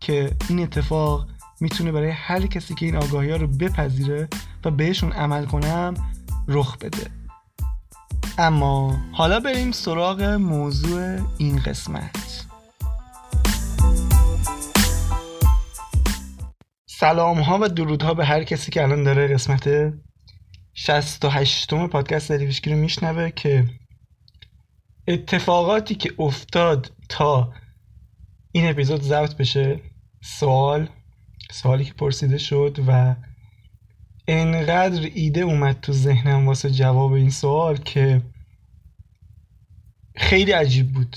که این اتفاق می‌تونه برای هر کسی که این آگاهی ها رو بپذیره و بهشون عمل کنم رخ بده. اما حالا بریم سراغ موضوع این قسمت. سلام ها و درود ها به هر کسی که الان داره قسمت 68 م پادکست دریوشکی رو میشنوه که اتفاقاتی که افتاد تا این اپیزود ضبط بشه سوال سوالی که پرسیده شد و انقدر ایده اومد تو ذهنم واسه جواب این سوال که خیلی عجیب بود.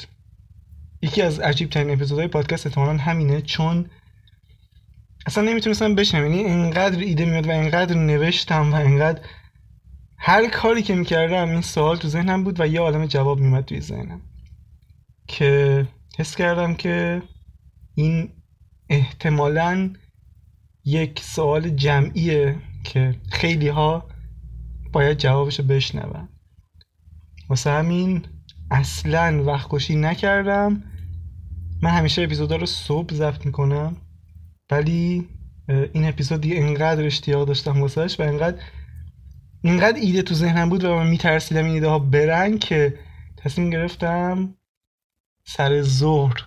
یکی از عجیب ترین اپیزودهای پادکست احتمالا همینه چون اصلا نمی‌تونستم بشنم. یعنی انقدر ایده میاد و انقدر نوشتم و انقدر هر کاری که می‌کردم این سوال تو ذهنم بود و یه عالم جواب میمد توی ذهنم. که حس کردم که این احتمالا یک سوال جمعیه که خیلی ها باید جوابشو بشنون. واسه همین اصلا وقت کشی نکردم. من همیشه اپیزودا رو صبح ضبط می‌کنم ولی این اپیزود دیگه انقدر اشتیاق داشتم واسهش و انقدر اینقدر ایده تو ذهنم بود و من میترسیدم این ایده ها برن که تصمیم گرفتم سر ظهر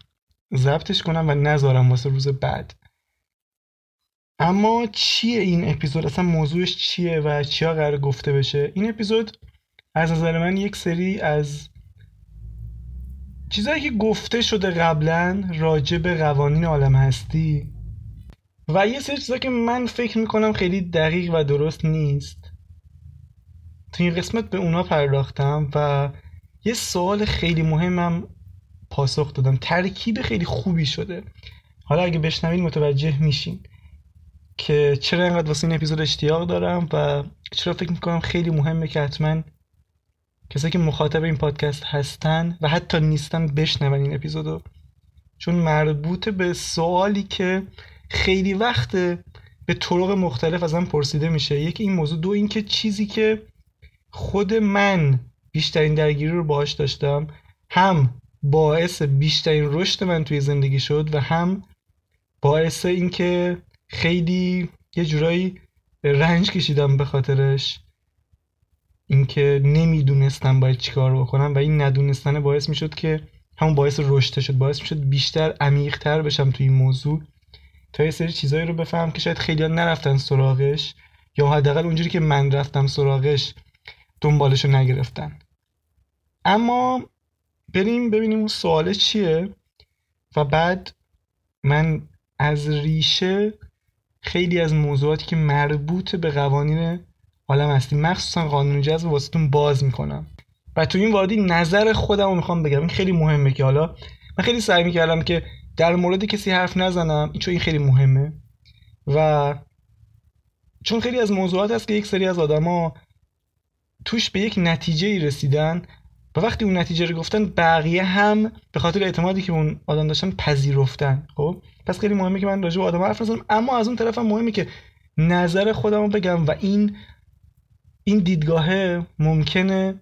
ضبطش کنم و نذارم واسه روز بعد. اما چیه این اپیزود؟ اصلا موضوعش چیه و چیا قرار گفته بشه؟ این اپیزود از نظر من یک سری از چیزهایی که گفته شده قبلا راجع به قوانین عالم هستی و یه سری چیزهایی که من فکر می‌کنم خیلی دقیق و درست نیست. تو این قسمت به اونا پرداختم و یه سوال خیلی مهمم پاسخ دادم. ترکیب خیلی خوبی شده. حالا اگه بشنوین متوجه میشین که چرا اینقدر واسه این اپیزود اشتیاق دارم و چرا فکر می‌کنم خیلی مهمه که حتما کسایی که مخاطب این پادکست هستن و حتی نیستن بشنون این اپیزودو. چون مربوط به سوالی که خیلی وقت به طرق مختلف ازم پرسیده میشه. یکی این موضوع دو اینکه چیزی که خود من بیشترین درگیری رو باهاش داشتم هم باعث بیشترین رشد من توی زندگی شد و هم باعث اینکه خیلی یه جورایی رنج کشیدم به خاطرش. اینکه نمی‌دونستم باید چیکار بکنم و این ندونستن باعث می‌شد که همون باعث رشد شد. باعث می‌شد بیشتر عمیقتر بشم توی این موضوع. تا یه سری چیزایی رو بفهم که شاید خیلی نرفتن سراغش یا حداقل اونجوری که من رفتم سراغش دنبالش رو نگرفتن. اما بریم ببینیم اون سواله چیه. و بعد من از ریشه خیلی از موضوعاتی که مربوط به قوانین عالم هستی مخصوصا قانون جذب واسهتون باز می‌کنم. و تو این وادی نظر خودم رو می‌خوام بگم. این خیلی مهمه که حالا من خیلی سعی می‌کردم که در مورد کسی حرف نزنم. چون این خیلی مهمه. و چون خیلی از موضوعات هست که یک سری از آدما توش به یک نتیجه ای رسیدن و وقتی اون نتیجه رو گفتن بقیه هم به خاطر اعتمادی که اون آدم داشتن پذیرفتن. خب؟ پس خیلی مهمه که من راجع به آدم حرف نزنم. اما از اون طرف هم مهمه که نظر خودم رو بگم و این این دیدگاهه ممکنه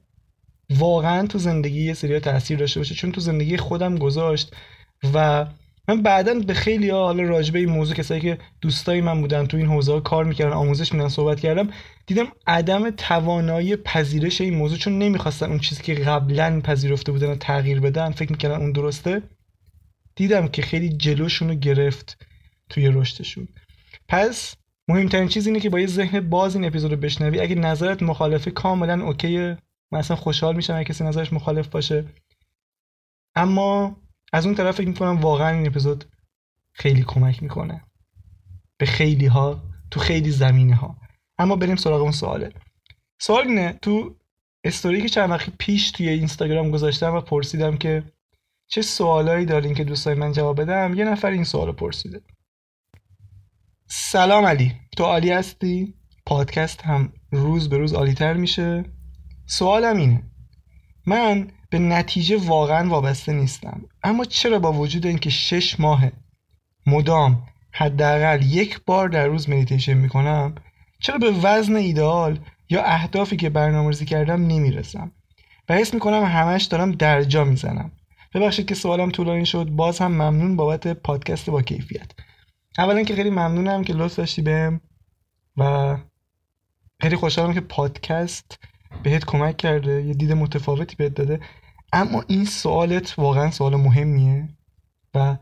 واقعا تو زندگی یه سری تاثیر داشته باشه. چون تو زندگی خودم گذاشت و من بعدا به خیلی ها حالا راجبه این موضوع کسایی که دوستای من بودن تو این حوزه کار می‌کردن آموزش میدن صحبت کردم دیدم عدم توانایی پذیرش این موضوع چون نمی‌خواستن اون چیزی که قبلا پذیرفته بودن رو تغییر بدن فکر می‌کردن اون درسته. دیدم که خیلی جلوشون رو گرفت توی رشدشون. پس مهمترین چیز اینه که با یه ذهن باز این اپیزود رو بشنوی. اگه نظرت مخالفه کاملا اوکیه. من اصلا خوشحال میشم اگه کسی نظرش مخالف باشه. اما از اون طرف فکر می‌کنم واقعا این اپیزود خیلی کمک می‌کنه به خیلی ها تو خیلی زمینه ها اما بریم سراغ اون سواله. سوال اینه تو استوری که چند وقتی پیش توی اینستاگرام گذاشتم و پرسیدم که چه سوالایی دارین که دوستای من جواب بدم یه نفر این سوال پرسیده. سلام علی. تو عالی هستی؟ پادکست هم روز به روز عالیتر میشه. سوالم اینه. من به نتیجه واقعا وابسته نیستم. اما چرا با وجود اینکه شش ماه مدام حداقل یک بار در روز مدیتیشن می‌کنم چرا به وزن ایدئال یا اهدافی که برنامه‌ریزی کردم نمی‌رسم؟ و حس می‌کنم همش دارم درجا می‌زنم. ببخشید که سوالم طولانی شد باز هم ممنون بابت پادکست با کیفیت. اولا که خیلی ممنونم که لطف داشتی بهم و خیلی خوشحالم که پادکست بهت کمک کرده یه دید متفاوتی بهت داده. اما این سوالت واقعا سوال مهمیه؟ و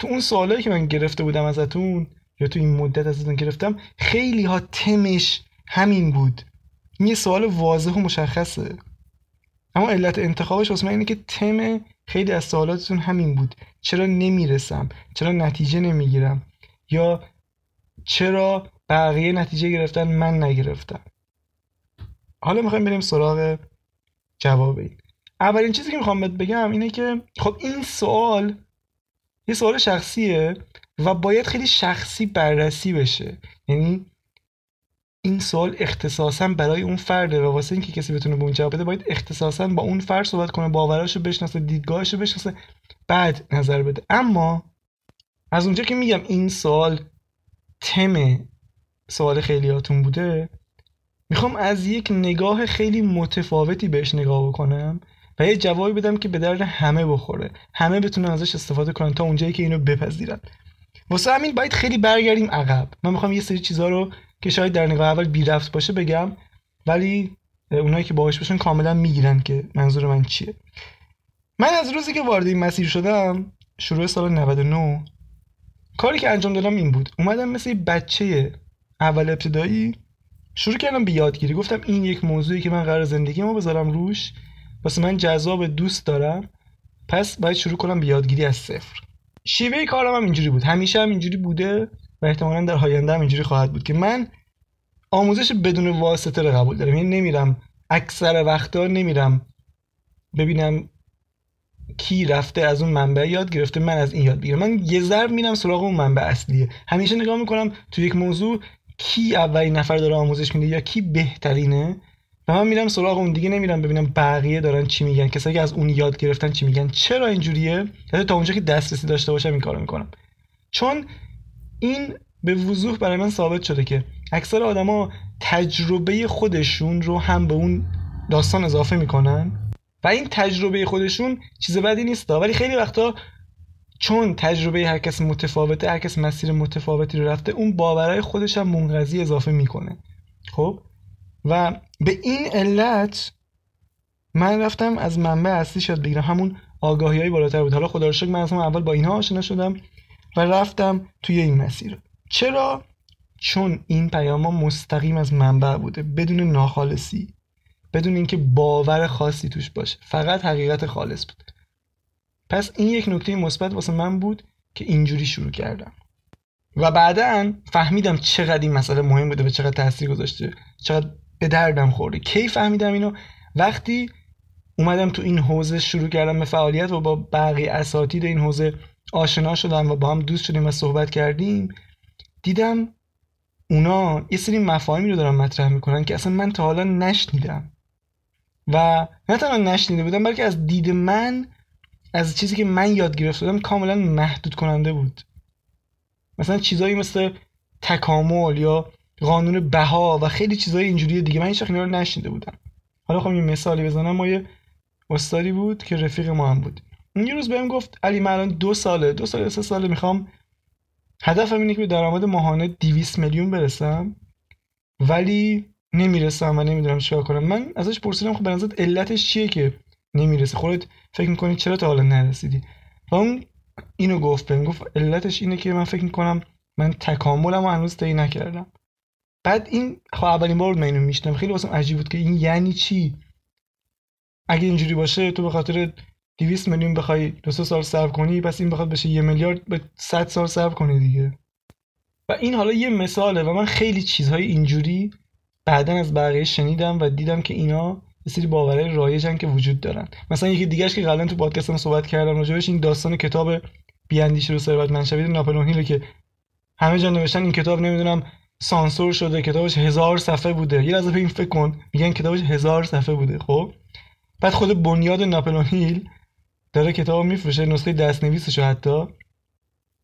تو اون سوالایی که من گرفته بودم ازتون یا تو این مدت ازتون گرفتم خیلی ها تمش همین بود. یه سوال واضح و مشخصه. اما علت انتخابش واسه من اینه که تم خیلی از سوالاتتون همین بود. چرا نمی‌رسم؟ چرا نتیجه نمی‌گیرم؟ یا چرا بقیه نتیجه گرفتن من نگرفتم؟ حالا می‌خوایم بریم سراغ جواب این اولین چیزی که می‌خوام بهت بگم اینه که خب این سوال یه سوال شخصیه و باید خیلی شخصی بررسی بشه. یعنی این سوال اختصاصا برای اون فرده و واسه اینکه کسی بتونه به اون جواب بده باید اختصاصا با اون فرد صحبت کنه باوراشو بشناسه دیدگاهشو بشناسه بعد نظر بده. اما از اونجا که میگم این سوال تم سوال خیلیاتون بوده می‌خوام از یک نگاه خیلی متفاوتی بهش نگاه بکنم. و یه جوابی بدم که به درد همه بخوره. همه بتونن ازش استفاده کنن تا اونجایی که اینو بپذیرن. واسه همین باید خیلی برگردیم عقب. من می‌خوام یه سری چیزها رو که شاید در نگاه اول بی رفت باشه بگم ولی اونایی که باهاش باشن کاملا می‌گیرن که منظور من چیه. من از روزی که وارد این مسیر شدم شروع سال 99 کاری که انجام دادم این بود. اومدم مثل بچه اول ابتدایی شروع کردم به یادگیری. گفتم این یک موضوعی که من قرار زندگی ما بذارم روش. واسه من جذاب دوست دارم. پس باید شروع کنم به یادگیری از صفر. شیوه کارم هم اینجوری بود. همیشه هم اینجوری بوده و احتمالا در آینده هم اینجوری خواهد بود که من آموزش بدون واسطه رو قبول دارم. یعنی نمیرم اکثر وقتا نمیرم ببینم کی رفته از اون منبع یاد گرفته من از این یاد بگیرم. من یه ضرب میرم سراغ اون منبع اصلیه. همیشه نگاه می‌کنم تو یک موضوع کی اولین نفر داره آموزش میده یا کی بهترینه. من میرم سراغ اون دیگه نمیرم ببینم بقیه دارن چی میگن. کسایی که از اون یاد گرفتن چی میگن؟ چرا اینجوریه؟ تا اونجا که دسترسی داشته باشم این کارو می‌کنم. چون این به وضوح برای من ثابت شده که اکثر آدما تجربه خودشون رو هم به اون داستان اضافه می‌کنن و این تجربه خودشون چیز بدی نیست ولی خیلی وقتا چون تجربه هر کس متفاوته هر کس مسیر متفاوتی رو رفته اون باورهای خودش هم منقضی اضافه می‌کنه. خب؟ و به این علت من رفتم از منبع اصلی شد بگیرم. همون آگاهی های بالاتر بود. حالا خدا رو شکر من اصلا اول با اینها آشنا شدم و رفتم توی این مسیر. چرا؟ چون این پیام مستقیم از منبع بوده. بدون ناخالصی. بدون اینکه باور خاصی توش باشه. فقط حقیقت خالص بود. پس این یک نکته مثبت واسه من بود که اینجوری شروع کردم. و بعدا فهمیدم چقدر این مسئله مهم بوده و چقدر تاثیر گذاشته. چقدر به دردم خورده. کی فهمیدم اینو؟ وقتی اومدم تو این حوزه شروع کردم به فعالیت و با بقیه اساتید این حوزه آشنا شدم و با هم دوست شدیم و صحبت کردیم دیدم اونا یه سری مفاهیمی رو دارن مطرح می‌کنن که اصلا من تا حالا نشنیدم. و نه تنها نشنیده بودم بلکه از دید من از چیزی که من یاد گرفته کاملا محدود کننده بود. مثلا چیزایی مثل تکامل یا قانون بها و خیلی چیزای اینجوری دیگه. من هیچ رو نشنیده بودم. حالا خب یه مثالی بزنم. ما یه استادی بود که رفیق ما هم بود. یه روز بهم گفت علی من الان دو ساله دو ساله سه ساله می‌خوام هدفم اینه که به درآمد ماهانه 200 میلیون برسم ولی نمی‌رسم و نمی‌دونم چیکار کنم. من ازش پرسیدم خب به نظرت علتش چیه که نمی‌رسه؟ خودت فکر می‌کنی چرا تا حالا نرسیدی؟ و اون اینو گفت بهم. گفت علتش اینه که من فکر می‌کنم من تکاملم هنوز طی نکردم. بعد این خب اولین بار من اینو خیلی واسم عجیب بود که این یعنی چی؟ اگه اینجوری باشه تو به خاطر 200 میلیون بخوای دو سال صرف کنی پس این بخواد بشه یه میلیارد به 100 سال صرف کنی دیگه. و این حالا یه مثاله و من خیلی چیزهای اینجوری بعدا از بقیه شنیدم و دیدم که اینا یه سری باورهای رایجن که وجود دارن. مثلا یکی دیگهش که قبلا تو پادکستم صحبت کردم راجبش این داستان کتاب بیاندیش رو ثروت منشوید ناپلئون هیل که همه جا نوشتن این کتاب نمی‌دونم سانسور شده کتابش هزار صفحه بوده. یه لحظه این فکر کن میگن کتابش هزار صفحه بوده خب؟ بعد خود بنیاد ناپلئون هیل داره کتاب میفروشه نسخه دستنویسش حتی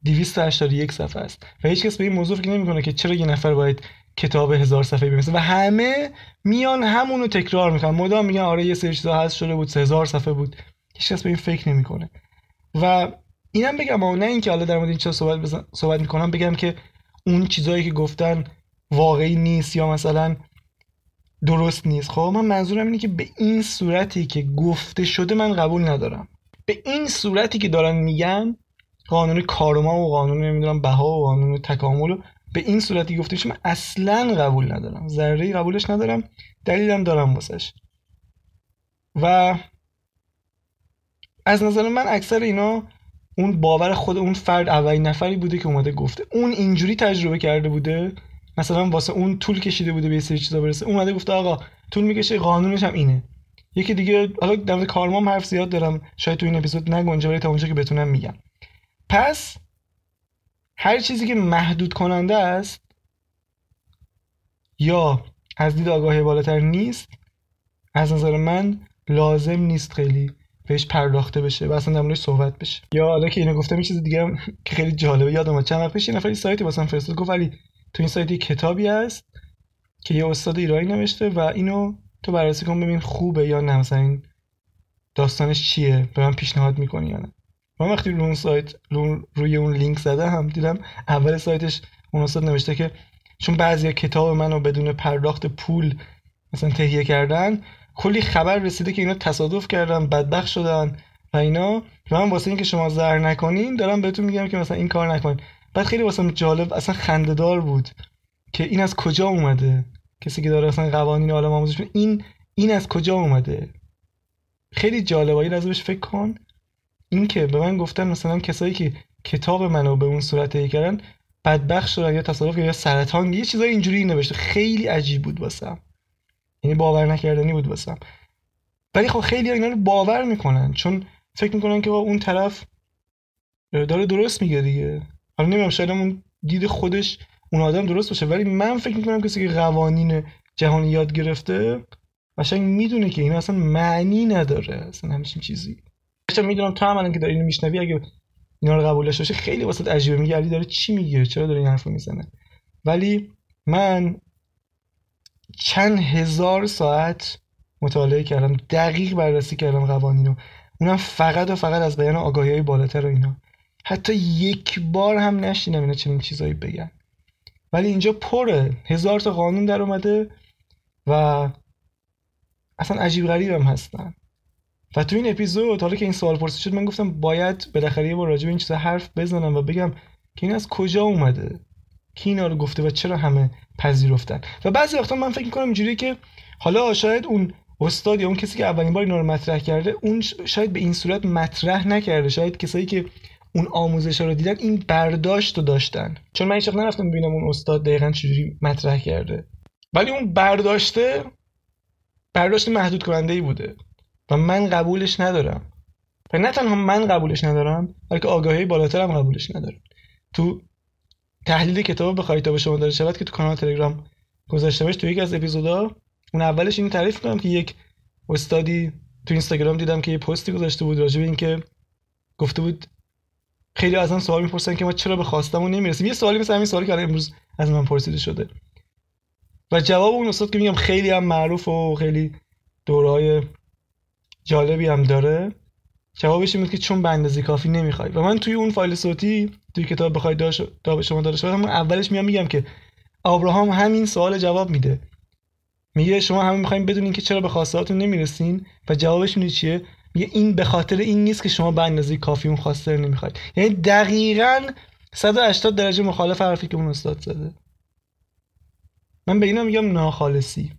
281 صفحه است. و هیچ کس به این موضوع فکر نمی‌کنه که چرا یه نفر باید کتاب هزار صفحه بنویسه. و همه میان همونو تکرار می‌کنن. مدام میگن آره یه سری چیزا هست شده بود هزار صفحه بود. هیچ کس به این فکر نمی‌کنه. و اینم بگم نه اینکه حالا در مورد این چیزا صحبت بزن... صحبت می‌کنم بگم که اون چیزایی که گفتن واقعی نیست یا مثلا درست نیست. خب من منظورم اینه که به این صورتی که گفته شده من قبول ندارم. به این صورتی که دارن میگن قانون کارما و قانون نمی‌دونم بها و قانون تکامل به این صورتی گفته میشه من اصلا قبول ندارم. ذره قبولش ندارم دلیلم دارم واسش. و از نظر من اکثر اینا اون باور خود اون فرد اولین نفری بوده که اومده گفته. اون اینجوری تجربه کرده بوده. مثلا واسه اون طول کشیده بوده به یه سری چیزا برسه. اومده گفته آقا طول می‌کشه قانونش هم اینه. یکی دیگه حالا در مورد کارمام حرف زیاد دارم. شاید تو این اپیزود نگنجه ولی تا اونجا که بتونم میگم. پس هر چیزی که محدود کننده است یا از دید آگاهی بالاتر نیست از نظر من لازم نیست خیلی. بهش پرداخته بشه و اصلا در صحبت بشه. یا حالا که اینو گفتم یه چیز دیگه هم که خیلی جالبه یادم اومد. چند وقت پیش یه نفری سایتی واسم فرستاد گفت ولی تو این سایت کتابی هست که یه استاد ایرانی نوشته و اینو تو بررسی کن ببین خوبه یا نه مثلا این داستانش چیه به من پیشنهاد می‌کنی یا نه. من وقتی روی اون سایت روی اون لینک زده هم دیدم اول سایتش اون استاد نوشته که چون بعضی کتاب منو بدون پرداخت پول مثلا تهیه کردن کلی خبر رسیده که اینا تصادف کردن بدبخت شدن و اینا. من واسه اینکه شما زهر نکنین دارم بهتون میگم که مثلا این کار نکنین. بعد خیلی واسه جالب اصلا خندهدار بود که این از کجا اومده؟ کسی که داره اصلا قوانین عالم آموزش این این از کجا اومده؟ خیلی جالبه. این ازش فکر کن. این که به من گفتن مثلا کسایی که کتاب منو به اون صورت کردن بدبخت شدن یا تصادف یا سرطان یه چیزای اینجوری نوشته. خیلی عجیب بود واسم. یعنی باور نکردنی بود واسم. ولی خب خیلی اینا رو باور می‌کنن چون فکر می‌کنن که اون طرف داره درست میگه دیگه. حالا نمی‌دونم شاید اون دید خودش اون آدم درست باشه ولی من فکر می‌کنم کسی که قوانین جهانی یاد گرفته قشنگ می‌دونه که این اصلا معنی نداره اصلا همچین چیزی. چون می‌دونم تو هم که داری اینو میشنوی اگه اینا رو قبول داشته خیلی واسه عجیبه میگه علی داره چی میگه؟ چرا داره این حرفو می‌زنه؟ ولی من چند هزار ساعت مطالعه کردم دقیق بررسی کردم قوانین رو. اونم فقط و فقط از بیان آگاهی های بالاتر و اینا. حتی یک بار هم نشینم اینا چنین چیزایی بگن. ولی اینجا پره. هزار تا قانون در اومده و اصلا عجیب غریب هم هستن. و تو این اپیزود حالا که این سوال پرسید شد من گفتم باید بالاخره یه بار راجع به این چیزا حرف بزنم و بگم که این از کجا اومده. کی اینا رو گفته و چرا همه پذیرفتن. و بعضی وقتا من فکر می‌کنم اینجوریه که حالا شاید اون استاد یا اون کسی که اولین بار اینا رو مطرح کرده اون شاید به این صورت مطرح نکرده. شاید کسایی که اون آموزش رو دیدن این برداشت رو داشتن. چون من هیچ نرفتم ببینم اون استاد دقیقا چجوری مطرح کرده. ولی اون برداشته برداشت محدود کننده ای بوده. و من قبولش ندارم. و نه تنها من قبولش ندارم بلکه آگاهی بالاتر هم قبولش ندارم. تو تحلیل کتاب بخواید تا به شما داره شود که تو کانال تلگرام گذاشتمش. تو یکی از اپیزودا اون اولش این تعریف کنم که یک استادی تو اینستاگرام دیدم که یه پستی گذاشته بود راجع به اینکه گفته بود خیلی از من سوال می‌پرسن که ما چرا به خواستمون نمی‌رسیم. یه سوالی مثل همین سوالی که امروز از من پرسیده شده. و جواب اون استاد که میگم خیلی هم معروف و خیلی دورای جالبی هم داره. جوابش این بود که چون به کافی نمی‌خوای. و من توی اون فایل صوتی توی کتاب بخوای داشت به شما داشته همون اولش میام میگم که ابراهام همین سوال جواب میده. میگه شما همه می‌خواین بدونین که چرا به خواستهاتون نمی‌رسین و جوابش میده چیه؟ میگه این به خاطر این نیست که شما به اندازه کافی اون خواسته نمی‌خواید. یعنی دقیقا 180 درجه مخالف حرفی که اون استاد زده. من به اینا میگم ناخالصی.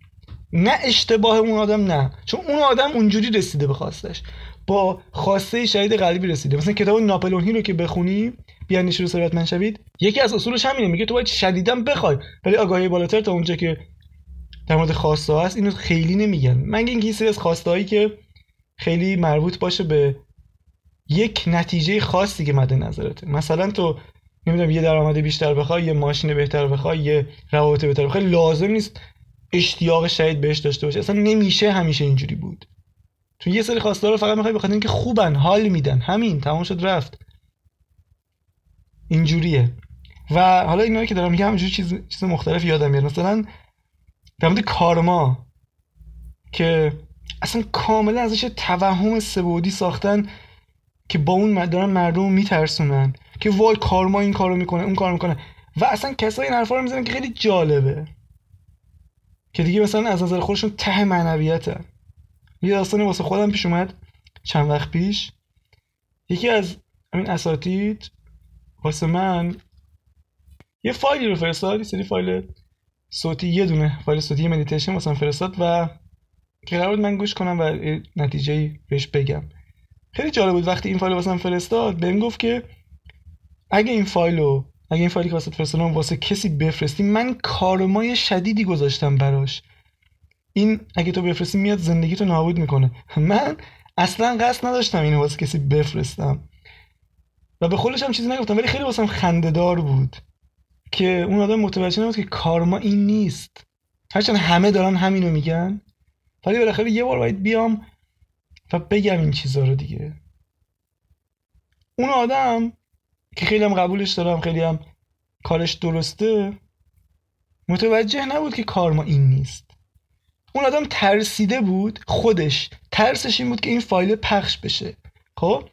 نه اشتباه اون آدم نه. چون اون آدم اونجوری رسیده به خواستش. با خواسته شهید قلبی رسیده. مثلا کتاب ناپلئون رو که بخونی بیانش رو ثروتمند شوید یکی از اصولش همینه میگه تو باید شدیدا بخوای. ولی آگاهی بالاتر تا اونجا که در مورد خواسته هست اینو خیلی نمیگن. اینکه یه سری از خواسته هایی که خیلی مربوط باشه به یک نتیجه خاصی که مد نظرته. مثلا تو نمی‌دونم یه درآمد بیشتر بخوای یه ماشین بهتر بخوای یه روابط بهتر بخوای لازم نیست اشتیاق شدید بهش داشته باشه اصلا نمیشه همیشه اینجوری بود. تو یه سری خواسته رو فقط می‌خوای بخاطر اینکه خوبن حال میدن. همین تمام شد رفت. اینجوریه. و حالا اینا که دارم میگم همینجوری چیز چیز مختلف یادم میاد. مثلا در مورد کارما که اصلا کاملا ازش توهم سبودی ساختن که با اون دارن مردم میترسونن که وای کارما این کارو می‌کنه اون کارو می‌کنه. و اصلا کسایی این حرفا رو می‌زنن که خیلی جالبه. که دیگه مثلا از نظر خودشون ته معنویته. یه داستانی واسه خودم پیش اومد. چند وقت پیش. یکی از همین اساتید واسه من یه فایلی رو فرستاد یه سری فایل صوتی یه دونه فایل صوتی مدیتیشن واسه فرستاد و که قرار من گوش کنم و نتیجه بهش بگم. خیلی جالب بود. وقتی این فایل واسه فرستاد بهم گفت که اگه این فایلو اگه این فایلی که واسه فرستادم واسه کسی بفرستی من کارمای شدیدی گذاشتم براش. این اگه تو بفرستی میاد زندگی تو نابود می‌کنه. من اصلا قصد نداشتم اینو واسه کسی بفرستم. و به خودش هم چیزی نگفتم ولی خیلی واسم خندهدار بود که اون آدم متوجه نبود که کارما این نیست. هرچند همه دارن همینو میگن ولی بالاخره یه بار باید بیام و بگم این چیزا رو دیگه. اون آدم که خیلی هم قبولش دارم خیلی هم کارش درسته متوجه نبود که کارما این نیست. اون آدم ترسیده بود خودش. ترسش این بود که این فایل پخش بشه. خب؟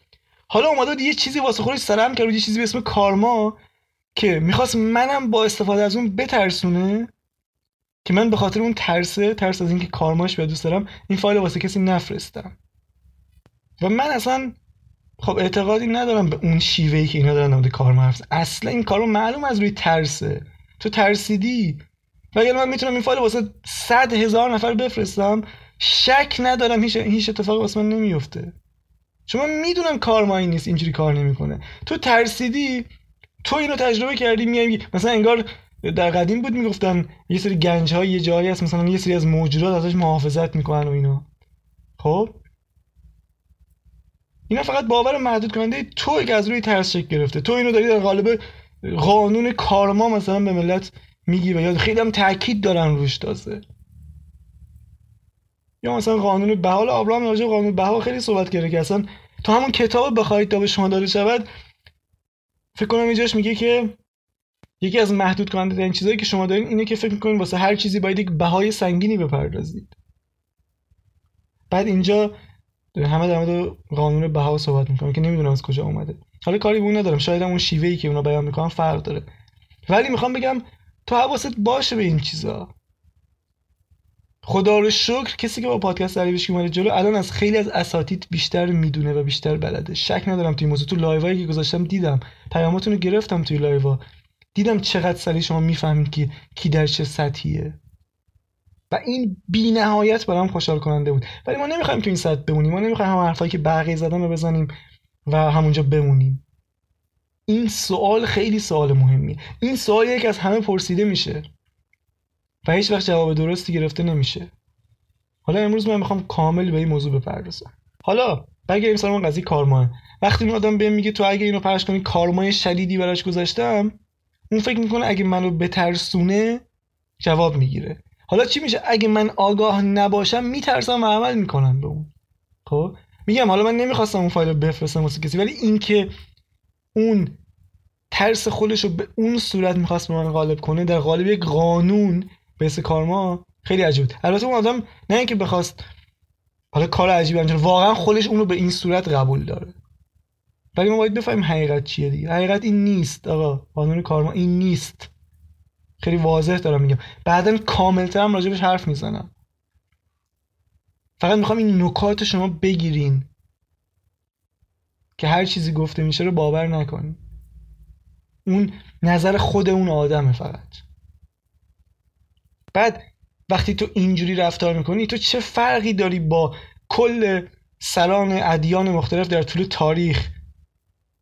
حالا اومده یه چیزی واسه خودش سرم کرد یه چیزی به اسم کارما که می‌خواست منم با استفاده از اون بترسونه که من به خاطر اون ترسه ترس از اینکه کارماش به دوست دارم این فایل واسه کسی نفرستم. و من اصلا خب اعتقادی ندارم به اون شیوهی که اینا دارن نموده کارما حرف اصلا این کارو معلوم از روی ترسه. تو ترسیدی و اگر من می‌تونم این فایل واسه صد هزار نفر بفرستم شک ندارم هیچ هیچ اتفاقی واسه من نمیفته من می‌دونم کار این نیست اینجوری کار نمی‌کنه. تو ترسیدی تو اینو تجربه کردی میای مثلا انگار در قدیم بود می‌گفتن یه سری گنج های یه جایی هست مثلا یه سری از موجودات ازش محافظت می‌کنن و اینا. خب؟ اینا فقط باور محدود کننده تو که از روی ترس شکل گرفته. تو اینو داری در قالب قانون کارما مثلا به ملت میگی و یا خیلی هم تاکید دارن روش تازه. یا مثلا قانون بها آبراهام راجع قانون بها خیلی صحبت کرده که اصلا تو همون کتاب بخواید تا به شما داده شود فکر کنم اینجاش میگه که یکی از محدود کننده این چیزایی که شما دارین اینه که فکر می‌کنین واسه هر چیزی باید یک بهای سنگینی بپردازید. بعد اینجا همه در مورد قانون بها صحبت می‌کنن که نمی‌دونم از کجا اومده. حالا کاری به اون ندارم شاید اون شیوهی که اونا بیان می‌کنن فرق داره. ولی می‌خوام بگم تو حواست باشه به این چیزا. خدا رو شکر کسی که با پادکست دریوش اومده جلو الان از خیلی از اساتید بیشتر می‌دونه و بیشتر بلده. شک ندارم توی موضوع تو لایوایی که گذاشتم دیدم. پیاماتون رو گرفتم توی لایوا دیدم چقدر سریع شما می‌فهمید که کی در چه سطحیه. و این بی نهایت برام خوشحال کننده بود. ولی ما نمی‌خوایم تو این سطح بمونیم. ما نمی‌خوایم هم حرفایی که بقیه زدن رو بزنیم و همونجا بمونیم. این سوال خیلی سوال مهمیه. این سوال یک از همه پرسیده میشه. و هیچ وقت جواب درستی گرفته نمیشه. حالا امروز من می‌خوام کامل به این موضوع بپردازم. حالا بگیریم سر قضیه کارما وقتی اون آدم بهم میگه تو اگه اینو پخش کنی کارمای شدیدی براش گذاشتم اون فکر می‌کنه اگه منو بترسونه جواب می‌گیره. حالا چی میشه؟ اگه من آگاه نباشم میترسم و عمل می‌کنم به اون. خب؟ میگم حالا من نمی‌خواستم اون فایل رو بفرستم واسه کسی ولی اینکه اون ترس خودش رو به اون صورت می‌خواست به من غالب کنه در قالب یک قانون به کارما خیلی عجیب البته اون آدم نه اینکه بخواست حالا کار عجیبی انجام واقعا خودش اون رو به این صورت قبول داره. ولی ما باید بفهمیم حقیقت چیه دیگه. حقیقت این نیست آقا. قانون کارما این نیست. خیلی واضح دارم میگم. بعدا هم راجبش حرف می‌زنم. فقط می‌خوام این نکات شما بگیرین که هر چیزی گفته میشه رو باور نکنین. اون نظر خود اون آدمه فقط. بعد وقتی تو اینجوری رفتار می‌کنی تو چه فرقی داری با کل سران ادیان مختلف در طول تاریخ؟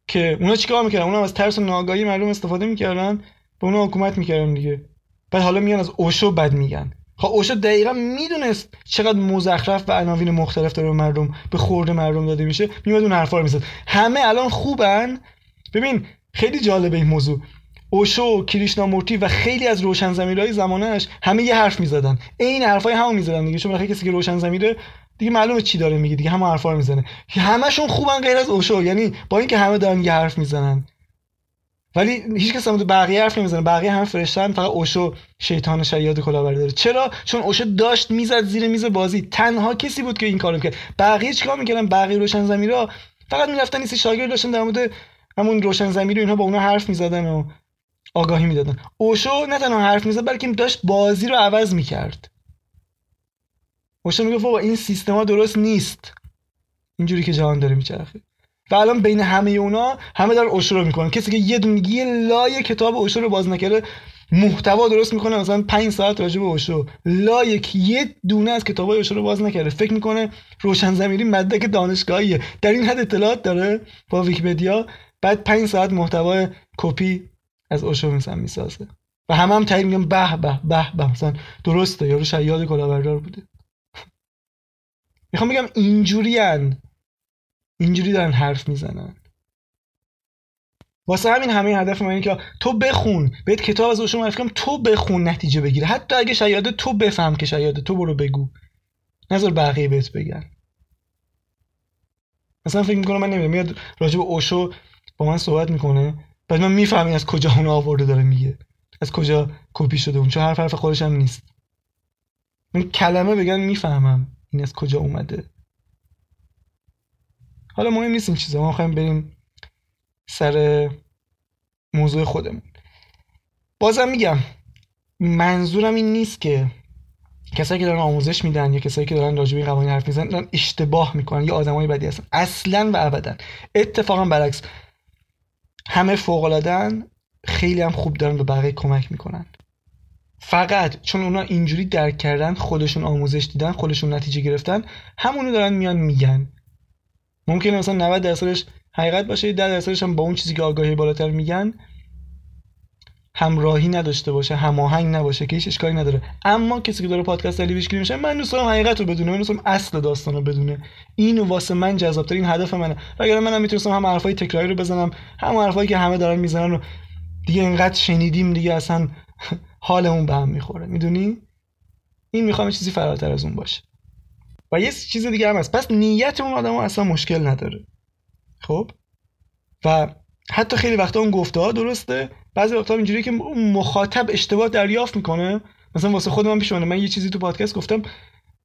که اونا چیکار می‌کردن؟ اونا از ترس و ناگاهی مردم استفاده می‌کردن به اونا حکومت می‌کردن دیگه. بعد حالا میان از اوشو بد میگن. خب اوشو دقیقا می‌دونست چقدر مزخرف و عناوین مختلف داره به مردم به خورده مردم داده میشه. میومد اون حرفا رو می‌زد. همه الان خوبن؟ ببین خیلی جالبه این موضوع. اوشو کریشنامورتی و خیلی از روشن زمیرهای زمانش همه یه حرف می‌زدن. این حرفای همو می‌زدن دیگه چون کسی که روشن زمیره دیگه معلومه چی داره میگه دیگه همه حرفا رو می‌زنه. همشون خوبن غیر از اوشو یعنی با اینکه همه دارن یه حرف می‌زنن. ولی هیچ کس هم بقیه حرف نمی‌زنه بقیه هم فرشتن فقط اوشو شیطان شیاد کلاهبرداری داره. چرا؟ چون اوشو داشت می‌زد زیر میز بازی. تنها کسی بود که این کارو کرد بقیه چیکار می‌کردن؟ بقیه روشن زمیرا فقط می‌رفتن این شاگرد داشتن در مورد همون روشن زمیر و اینها با اونها حرف می‌زدن و آگاهی می‌دادن. اوشو نه تنها حرف می‌زد بلکه داشت بازی رو عوض می‌کرد. اوشو می‌گفت بابا این سیستما درست نیست. اینجوری که جهان داره میچرخه. و الان بین همه اونا همه دارن اوشو رو می‌کنن. کسی که یه دونه یه کتاب اوشو رو باز نکرده محتوا درست می‌کنه. مثلا 5 ساعت راجع به اوشو. لای یه دونه از کتاب اوشو رو باز نکرده. فکر می‌کنه روشن ضمیری مدرک دانشگاهیه. در این حد اطلاعات داره با ویکیپدیا. بعد 5 ساعت محتوا کپی از اوشو مثلا می‌سازه. و همه هم تایید میگن به به به به. مثلا درسته یارو شیاد کلاهبردار بوده. می‌خوام بگم اینجوریان اینجوری دارن حرف می‌زنن. واسه همین همه هدف من اینه که تو بخون. بهت کتاب از اوشو معرفی تو بخون نتیجه بگیره. حتی اگه شیاده تو بفهم که شیاده تو برو بگو. نظر بقیه بهت بگن. مثلا فکر می‌کنم من نمی‌دونم میاد راجع به اوشو با من صحبت می‌کنه. بعد من می‌فهمی از کجا اون آورده داره میگه. از کجا کپی شده اون. چون حرف حرف خودش هم نیست. من کلمه بگن می‌فهمم این از کجا اومده. حالا مهم نیست این چیزا. ما می‌خوایم بریم سر موضوع خودمون. بازم میگم منظورم این نیست که کسایی که دارن آموزش میدن یا کسایی که دارن راجع به قوانین حرف می‌زنن دارن اشتباه می‌کنن یا آدمای بدی هستن. اصلا و ابدا. اتفاقا برعکس همه فوق خیلی هم خوب دارن به بقیه کمک می‌کنن. فقط چون اونا اینجوری درک کردن خودشون آموزش دیدن خودشون نتیجه گرفتن همونو دارن میان میگن. ممکنه مثلا 90 درصدش حقیقت باشه 10 درصدش هم با اون چیزی که آگاهی بالاتر میگن همراهی نداشته باشه هماهنگ نباشه که هیچ اشکالی نداره. اما کسی که داره پادکست تلویزیونی میشه من دوست دارم حقیقت رو بدونه من دوست دارم اصل داستان رو بدونه. این واسه من جذاب این هدف منه. اگر منم می‌تونستم هم حرفای تکراری رو بزنم هم حرفایی که همه دارن می‌زنن و دیگه اینقدر شنیدیم دیگه اصلا حالمون به هم می‌خوره. می‌دونی؟ این می‌خوام چیزی فراتر از اون باشه. و یه چیز دیگه هم هست. پس نیت اون آدم اصلا مشکل نداره. خب؟ و حتی خیلی وقتا اون گفته ها درسته بعضی وقتا اینجوری که مخاطب اشتباه دریافت می‌کنه. مثلا واسه خود من پیش من یه چیزی تو پادکست گفتم.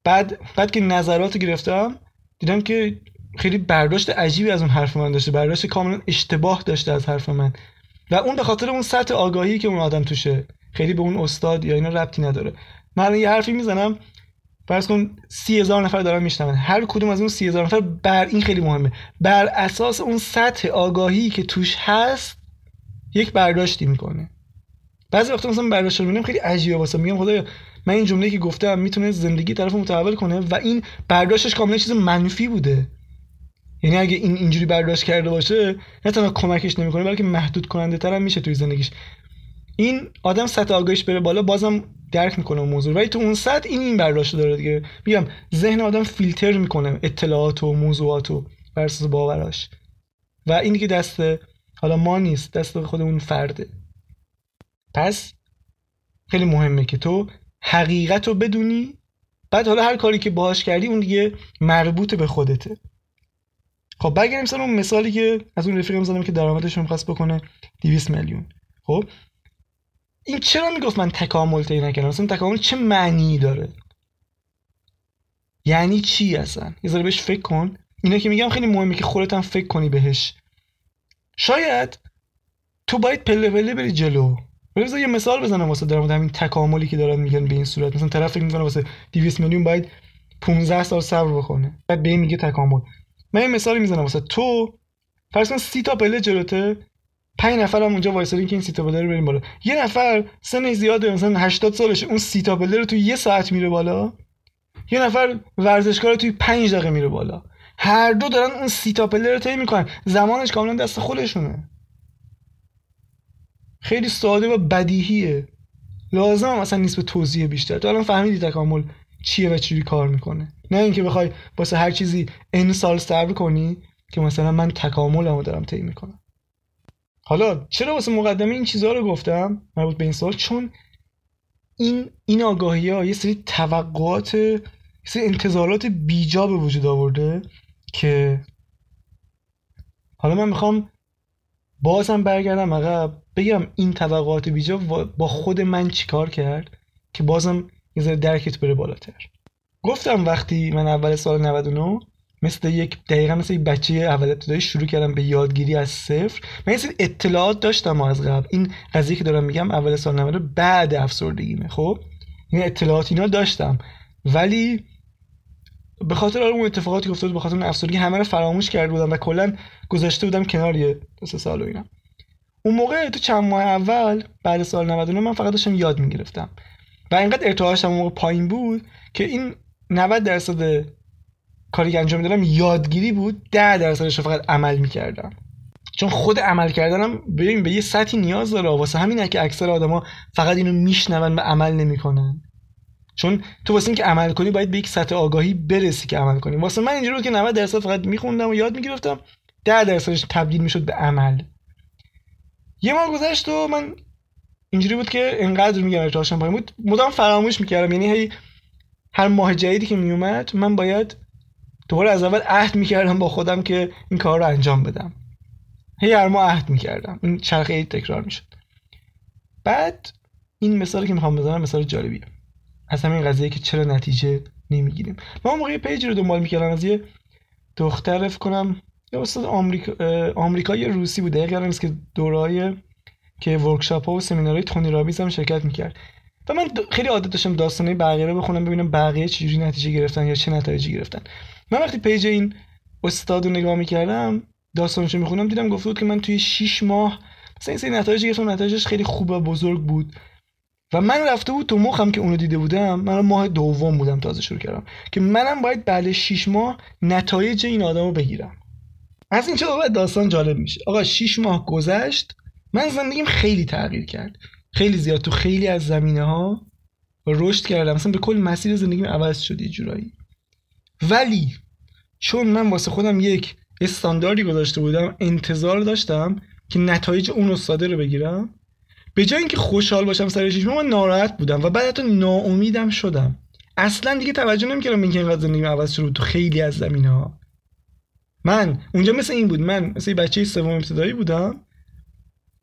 بعد بعد که نظرات گرفتم دیدم که خیلی برداشت عجیبی از اون حرف من داشته. برداشت کاملا اشتباه داشته از حرف من. و اون به خاطر اون سطح آگاهی که اون آدم توشه. خیلی به اون استاد یا اینا ربطی نداره. من یه حرفی می‌زنم. فرض کن سی هزار نفر دارن میشنون. هر کدوم از اون سی نفر بر این خیلی مهمه. بر اساس اون سطح آگاهی که توش هست یک برداشتی می‌کنه. بعضی وقتا مثلا برداشت رو خیلی عجیبه واسه میگم خدایا من این جمله که گفتم می‌تونه زندگی طرف متحول کنه و این برداشتش کاملا چیز منفی بوده. یعنی اگه این اینجوری برداشت کرده باشه نه تنها کمکش نمی‌کنه بلکه محدود کننده تر هم میشه توی زندگیش. این آدم سطح آگاهیش بره بالا بازم درک می‌کنه موضوع ولی تو اون سطح این این برداشت داره دیگه. میگم ذهن آدم فیلتر می‌کنه اطلاعات و موضوعات و بر باوراش. و اینی که دست حالا ما نیست دست خود اون فرده. پس خیلی مهمه که تو حقیقت رو بدونی بعد حالا هر کاری که باهاش کردی اون دیگه مربوط به خودته. خب برگردیم سر اون مثالی که از اون رفیقم زدم که درآمدش رو می‌خواست بکنه 200 میلیون. خب؟ این چرا می‌گفت من تکامل طی نکردم؟ اصلا تکامل چه معنی داره؟ یعنی چی اصلا؟ یه ذره بهش فکر کن. اینا که میگم خیلی مهمه که خودت هم فکر کنی بهش. شاید تو باید پله پله بری جلو. بذار یه مثال بزنم واسه در مورد همین تکاملی که دارن میگن به این صورت. مثلا طرف فکر می‌کنه واسه 200 میلیون باید 15 سال صبر بکنه. بعد به این میگه تکامل. من یه مثالی می‌زنم واسه تو. فرض کن 30 تا پله جلوته. پنج نفر هم اونجا وایسادین که این سیتا پله رو بریم بالا. یه نفر سنش زیاده مثلا 80 سالشه اون سیتا پله رو تو یه ساعت میره بالا. یه نفر ورزشکار توی 5 دقیقه میره بالا. هر دو دارن اون سیتا پله رو طی می‌کنن. زمانش کاملا دست خودشونه. خیلی ساده و بدیهیه. لازم هم اصلا نیست به توضیح بیشتر. تو الان فهمیدی تکامل چیه و چجوری کار می‌کنه. نه اینکه بخوای واسه هر چیزی این سال صبر کنی که مثلا من تکاملمو دارم طی می‌کنم. حالا چرا واسه مقدمه این چیزها رو گفتم؟ مربوط به این سال چون این این آگاهی ها یه سری توقعات سری انتظارات بیجا به وجود آورده که حالا من می‌خوام بازم برگردم عقب بگم این توقعات بیجا با خود من چیکار کرد که بازم یه ذره درکت بره بالاتر. گفتم وقتی من اول سال 99 مثل یک دقیقا مثل یک بچه اول ابتدایی شروع کردم به یادگیری از صفر. من سری اطلاعات داشتم از قبل. این قضیه که دارم میگم اول سال 90 بعد افسردگیمه خب؟ این اطلاعات اینا داشتم. ولی به خاطر اون اتفاقاتی که افتاد به خاطر اون افسردگی همه رو فراموش کرده بودم و کلا گذاشته بودم کنار یه سه سال و اینا. اون موقع تو چند ماه اول بعد سال 99 من فقط داشتم یاد می‌گرفتم. و اینقدر ارتعاشم اون موقع پایین بود که این 90 درصد کاری که انجام می‌دادم یادگیری بود 10 درصدش فقط عمل می‌کردم. چون خود عمل کردنم ببین به یه سطحی نیاز داره واسه همینه که اکثر آدما فقط اینو میشنون و عمل نمی‌کنن. چون تو واسه اینکه عمل کنی باید به یک سطح آگاهی برسی که عمل کنی. واسه من اینجوری که 90 درصد فقط میخوندم و یاد می‌گرفتم. 10 درصدش تبدیل می‌شد به عمل. یه ماه گذشت و من اینجوری بود که انقدر میگم ارتعاشم پایین بود مدام فراموش می‌کردم. یعنی هی هر ماه جدیدی که میومد من باید دوباره از اول عهد می‌کردم با خودم که این کار رو انجام بدم. هی هر ماه عهد می‌کردم. این چرخه تکرار می‌شد. بعد این مثالی که می‌خوام بزنم مثال جالبیه. از همین قضیه که چرا نتیجه نمی‌گیریم. ما موقع page ی رو دنبال می‌کردم از یه دختر خانم یا استاد آمریکا آمریکایی روسی بود دقیقا نیست که دوره‌های که workshop ها و سمینارهای تونی رابینز هم شرکت می‌کرد. و من خیلی عادت داشتم داستانه بقیه رو بخونم ببینم بقیه چجوری نتیجه گرفتن یا چه نتایجی گرفتن. من وقتی page این استاد رو نگاه می‌کردم داستانشو می‌خونم دیدم گفته بود که من توی 6 ماه مثلا این سری نتایج گرفتم نتایجش خیلی خوب و بزرگ بود. و من رفته بود تو مخم که اونو دیده بودم من ماه دوم بودم تازه شروع کردم که منم باید بعد 6 ماه نتایج این آدمو بگیرم. از این چرا داستان جالب میشه؟ آقا 6 ماه گذشت من زندگیم خیلی تغییر کرد. خیلی زیاد تو خیلی از زمینه ها رشد کردم. مثلا به کل مسیر زندگیم عوض شد یه جورایی. ولی چون من واسه خودم یک استانداردی گذاشته بودم انتظار داشتم که نتایج اون استاده رو بگیرم به جای اینکه خوشحال باشم سر شیش من ناراحت بودم و بعد حتی ناامیدم شدم. اصلا دیگه توجه نمی‌کردم به اینکه اینقدر زندگیم عوض شده تو خیلی از زمینه ها من اونجا مثل این بود من مثل بچه سوم ابتدایی بودم.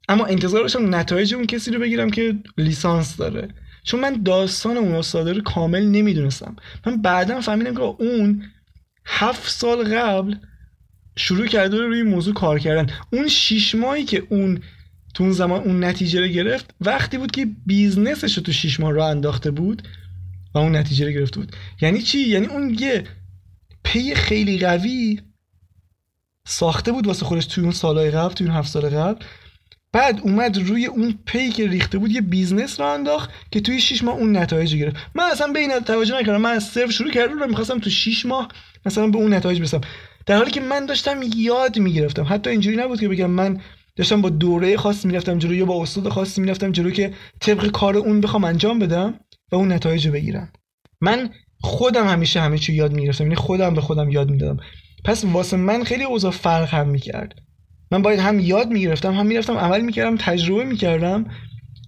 اما انتظار داشتم نتایج اون کسی رو بگیرم که لیسانس داره. چون من داستان اون استاده رو کامل نمی‌دونستم. من بعدا فهمیدم که اون هفت سال قبل شروع کرده روی موضوع کار کردن. اون شیش ماهی که اون تو اون زمان اون نتیجه رو گرفت. وقتی بود که business ش رو تو شیش ماه راه انداخته بود و اون نتیجه رو گرفته بود. یعنی چی؟ یعنی اون یه پی خیلی قوی ساخته بود واسه خودش توی اون سالهای قبل توی اون هفت سال قبل. بعد اومد روی اون پی که ریخته بود یه business راه انداخت که توی 6 ماه اون نتایج گرفت. من اصلا به این توجه نکردم. من از صفر شروع کردم رو می‌خواستم تو 6 ماه مثلا به اون نتایج برسم. در حالی که من داشتم یاد می‌گرفتم. حتی اینجوری نبود که بگم من داشتم با دوره خاصی می‌رفتم جلو یا با استاد خاصی می‌رفتم جلو که طبق کار اون بخوام انجام بدم و اون نتایج رو بگیرم. من خودم همیشه همه چی یاد می‌گرفتم یعنی خودم به خودم یاد می‌دادم. پس واسه من خیلی اوضاع فرق هم می‌کرد. من باید هم یاد می‌گرفتم هم می‌رفتم عمل می‌کردم تجربه می‌کردم.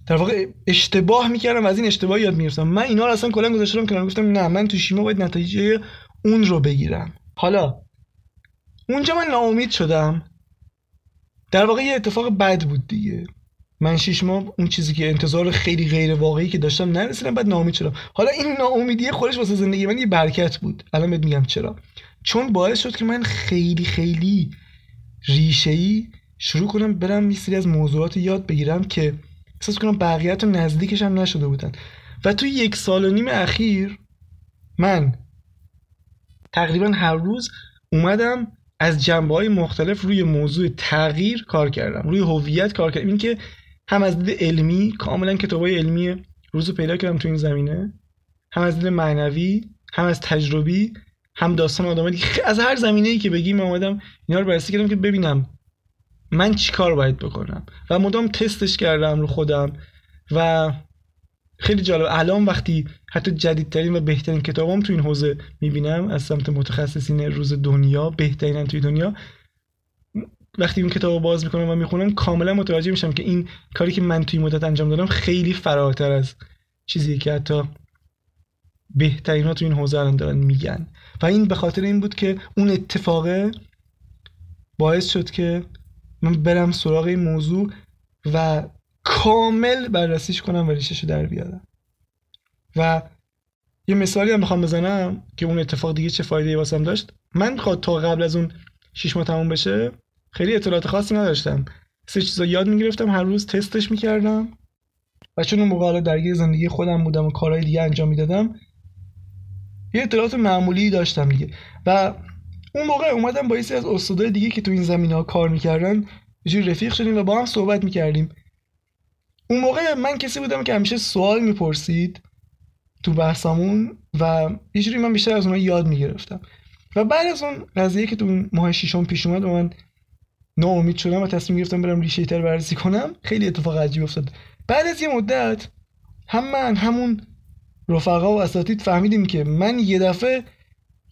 در واقع اشتباه می‌کردم و از این اشتباه یاد می‌گرفتم. من اینا رو اصلا کلا گذاشتم که گفتم نه من تو شیما باید نتیجه اون رو بگیرم. حالا اونجا من ناامید شدم. در واقع یه اتفاق بد بود دیگه. من شیش ماه اون چیزی که انتظار خیلی غیر واقعی که داشتم نرسیدم بعد ناامید شدم. حالا این ناامیدی خودش واسه زندگی من یه برکت بود. الان بهت میگم چرا. چون باعث شد که من خیلی خیلی ریشه ای شروع کنم برم یه سری از موضوعات یاد بگیرم که احساس کنم بقیه‌ت نزدیکش هم نشده بودن. و توی یک سال و نیم اخیر من تقریبا هر روز اومدم از جنبه های مختلف روی موضوع تغییر کار کردم. روی هویت کار کردم. این که هم از دید علمی کاملا کتابای علمی روز پیدا کردم تو این زمینه. هم از دید معنوی هم از تجربی هم داستان آدم از هر زمینه ای که بگیم اومدم اینا رو بررسی کردم که ببینم من چی کار باید بکنم. و مدام تستش کردم رو خودم. و خیلی جالب. الان وقتی حتی جدیدترین و بهترین کتابام تو این حوزه می‌بینم از سمت متخصصین روز دنیا بهترین توی دنیا وقتی این کتاب رو باز می‌کنم و می‌خونم کاملا متوجه میشم که این کاری که من توی مدت انجام دادم خیلی فراتر از چیزی که حتی بهترین ها تو این حوزه الان دارن میگن. و این به خاطر این بود که اون اتفاقه باعث شد که من برم سراغ این موضوع و کامل بررسیش کنم و ریشش در بیارم. و یه مثالی هم بخوام بزنم که اون اتفاق دیگه چه فایده واسم داشت. من خواد تا قبل از اون شیش ماه تموم بشه خیلی اطلاعات خاصی نداشتم. سه چیزا یاد می‌گرفتم هر روز تستش می‌کردم. و چون اون موقع درگیر زندگی خودم بودم و کارهای دیگه انجام می‌دادم یه اطلاعات معمولی داشتم دیگه. و اون موقع اومدم با یکی از استادای دیگه که تو این زمین ها کار می‌کردن یه رفیق شدیم و با هم صحبت می‌کردیم. اون موقع من کسی بودم که همیشه سوال می‌پرسید تو بحثمون و یه جوری من بیشتر از اونها یاد می‌گرفتم. و بعد از اون قضیه که تو ماه شیشم پیش اومد و من ناامید شدم و تصمیم گرفتم برم ریشه تر بررسی کنم خیلی اتفاق عجیب افتاد. بعد از یه مدت هم من همون رفقا و اساتید فهمیدیم که من یه دفعه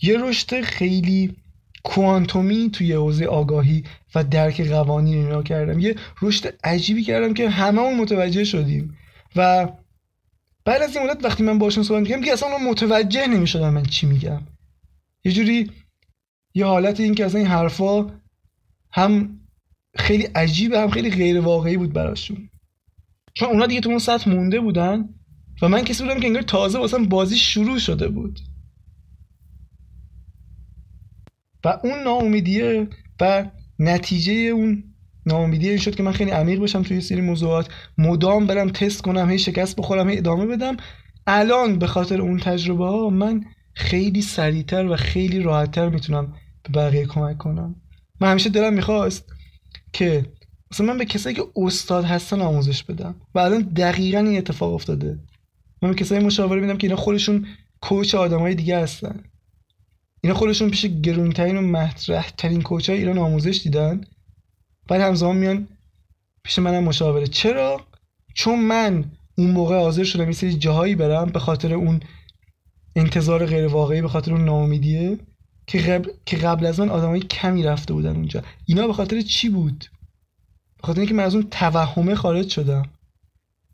یه رشد خیلی کوانتومی توی حوزه آگاهی و درک قوانین اینا کردم. یه رشد عجیبی کردم که هممون متوجه شدیم. و بعد از این مدت وقتی من باشون صحبت می‌کردم دیگه اصلا متوجه نمی‌شدم من چی میگم. یه جوری یه حالت این که اصلا این حرفا هم خیلی عجیبه هم خیلی غیر واقعی بود براشون. چون اونا دیگه تو اون سطح مونده بودن و من کسی بودم که انگار تازه واسم بازی شروع شده بود. و اون ناامیدیه و نتیجه اون ناامیدی این شد که من خیلی عمیق بشم توی سری موضوعات. مدام برم تست کنم هی شکست بخورم هی ادامه بدم. الان به خاطر اون تجربه ها من خیلی سریعتر و خیلی راحتتر می‌تونم به بقیه کمک کنم. من همیشه دلم می‌خواست که مثلا من به کسایی که استاد هستن آموزش بدم و الان دقیقا این اتفاق افتاده. من به کسایی مشاوره میدم که اینا خودشون کوچ آدمای دیگه هستن. اینا خودشون پیش گرونترین و مطرح ترین کوچ های ایران آموزش دیدن. بعد همزمان میان پیش منم مشاوره. چرا؟ چون من اون موقع حاضر شدم یه سری جاهایی برم به خاطر اون انتظار غیر واقعی به خاطر اون ناامیدیه که قبل که قبل از من آدمای کمی رفته بودن اونجا. اینا به خاطر چی بود؟ به خاطر اینکه من از اون توهمه خارج شدم.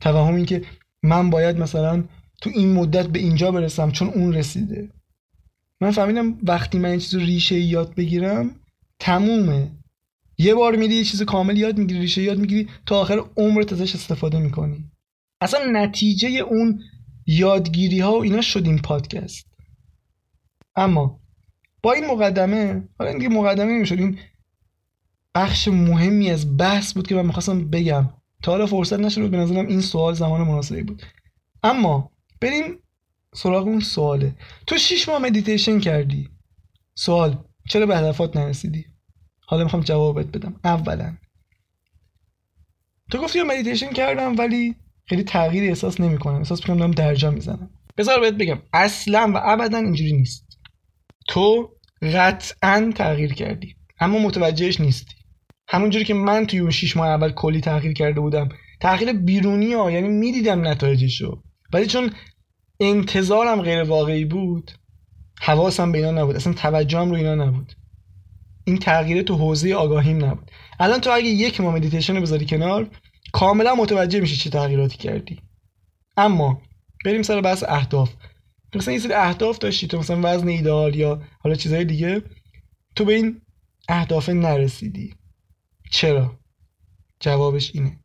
توهم این که من باید مثلا تو این مدت به اینجا برسم چون اون رسیده. من فهمیدم وقتی من این چیز ریشه یاد بگیرم تمومه. یه بار میری یه چیز کامل یاد می‌گیری ریشه یاد می‌گیری تا آخر عمرت ازش استفاده می‌کنی. اصلا نتیجه اون یادگیری ها و اینا شد این پادکست. اما با این مقدمه حالا اینکه مقدمه نمی‌شد این بخش مهمی از بحث بود که من می‌خواستم بگم. تا حالا فرصت نشد به نظرم این سوال زمان مناسبی بود. اما بریم سراغ اون سواله. تو شیش ماه مدیتیشن کردی. سوال چرا به هدفات نرسیدی؟ حالا می‌خوام جوابت بدم. اولا تو گفتی مدیتیشن کردم ولی خیلی تغییری احساس نمی‌کنم. احساس می‌کنم دارم درجا می‌زنم. بذار بهت بگم اصلا و ابدا اینجوری نیست. تو قطعا تغییر کردی اما متوجهش نیستی. همونجوری که من توی اون شیش ماه اول کلی تغییر کرده بودم. تغییر بیرونی ها یعنی می‌دیدم نتایجشو. ولی چون انتظارم غیر واقعی بود. حواسم به اینا نبود. اصلا توجهم رو اینا نبود. این تغییر تو حوزه آگاهیم نبود. الان تو اگه یک ماه مدیتیشن رو بذاری کنار کاملا متوجه میشی چه تغییراتی کردی. اما بریم سر بحث اهداف. مثلا یه سری اهداف داشتی. تو مثلا وزن ایدال یا حالا چیزهای دیگه. تو به این اهداف نرسیدی. چرا؟ جوابش اینه.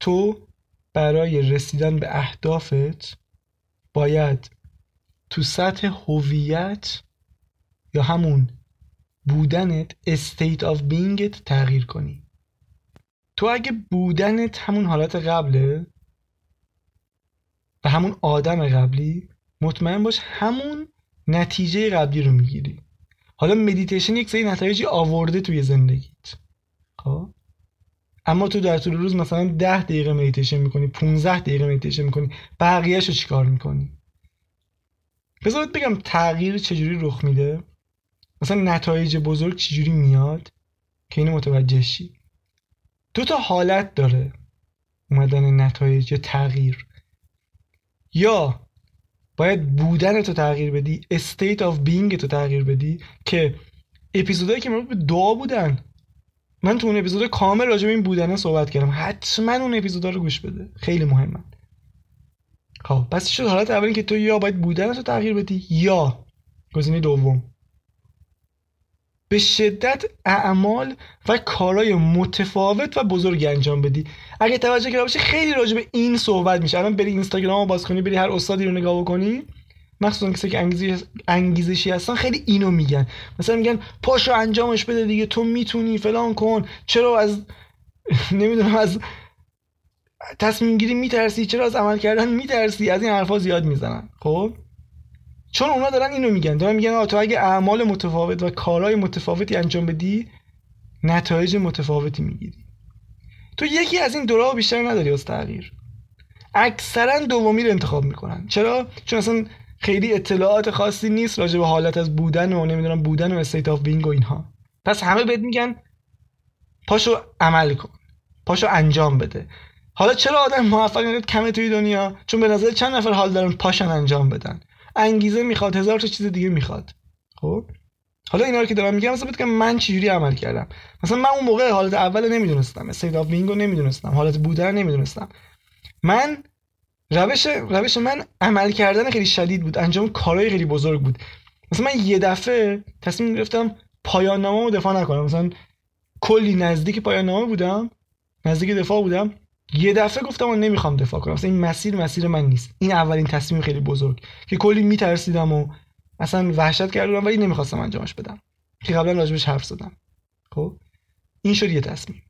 تو برای رسیدن به اهدافت باید تو سطح هویت یا همون بودنت state of beingت تغییر کنی. تو اگه بودنت همون حالت قبله و همون آدم قبلی مطمئن باش همون نتیجه قبلی رو می‌گیری. حالا مدیتیشن یک سری نتایجی آورده توی زندگیت. خب؟ اما تو در طول روز مثلا ده دقیقه مدیتیشن می‌کنی 15 دقیقه مدیتیشن می‌کنی بقیهش رو چیکار می‌کنی؟ بذار بهت بگم تغییر چجوری رخ میده؟ مثلا نتایج بزرگ چجوری میاد که اینو متوجه شی؟ دو تا حالت داره اومدن نتایج یا تغییر. یا باید بودن تو تغییر بدی state of being تو تغییر بدی که اپیزودهایی که مربوط به دعا بودن من تو اون اپیزود کامل راجع به این بودنه صحبت کردم. حتما اون اپیزودا رو گوش بده. خیلی مهمه خب پس شد؟ حالت اولی که تو یا باید بودن تو تغییر بدی یا گزینه دوم. به شدت اعمال و کارهای متفاوت و بزرگ انجام بدی. اگه توجه کرده باشی خیلی راجع به این صحبت میشه. الان بری اینستاگرام رو باز کنی بری هر استادی رو نگاه بکنی. مخصوصا کسی که انگیزشی هستن خیلی اینو میگن. مثلا میگن پاشو انجامش بده دیگه تو می‌تونی فلان کن. چرا از نمی‌دونم از تصمیم گیری میترسی؟ چرا از عمل کردن میترسی؟ از این حرفا زیاد می‌زنن. خب؟ چون اونا دارن اینو میگن. دارن میگن تو اگه اعمال متفاوت و کارهای متفاوتی انجام بدی نتایج متفاوتی می‌گیری. تو یکی از این دورا بیشتر نداری از تغییر. اکثرا دومی رو انتخاب می‌کنن. چرا؟ چون اصلا خیلی اطلاعات خاصی نیست راجع به حالت از بودن و نمی‌دونم بودن و state of being و اینها. پس همه بهت میگن پاشو عمل کن پاشو انجام بده. حالا چرا آدم موفق کمه توی دنیا؟ چون به نظر چند نفر حال دارن پاشن انجام بدن. انگیزه می‌خواد هزار تا چیز دیگه می‌خواد. خب؟ حالا اینا رو که دارم میگم مثلا بگم من چجوری عمل کردم؟ مثلا من اون موقع حالت اول نمی‌دونستم state of being رو نمی‌دونستم حالت بودن نمی‌دونستم. من روش روش من عمل کردن خیلی شدید بود. انجام کارهای خیلی بزرگ بود. مثلا من یه دفعه تصمیم گرفتم پایان نامه رو دفاع نکنم. مثلا کلی نزدیک پایان نامه بودم نزدیک دفاع بودم. یه دفعه گفتم من نمی‌خوام دفاع کنم. مثلا این مسیر مسیر من نیست. این اولین تصمیم خیلی بزرگ که کلی میترسیدم و اصلا وحشت کردم ولی نمی‌خواستم انجامش بدم. که قبلا راجبش حرف زدم. خب؟ این شد یه تصمیم.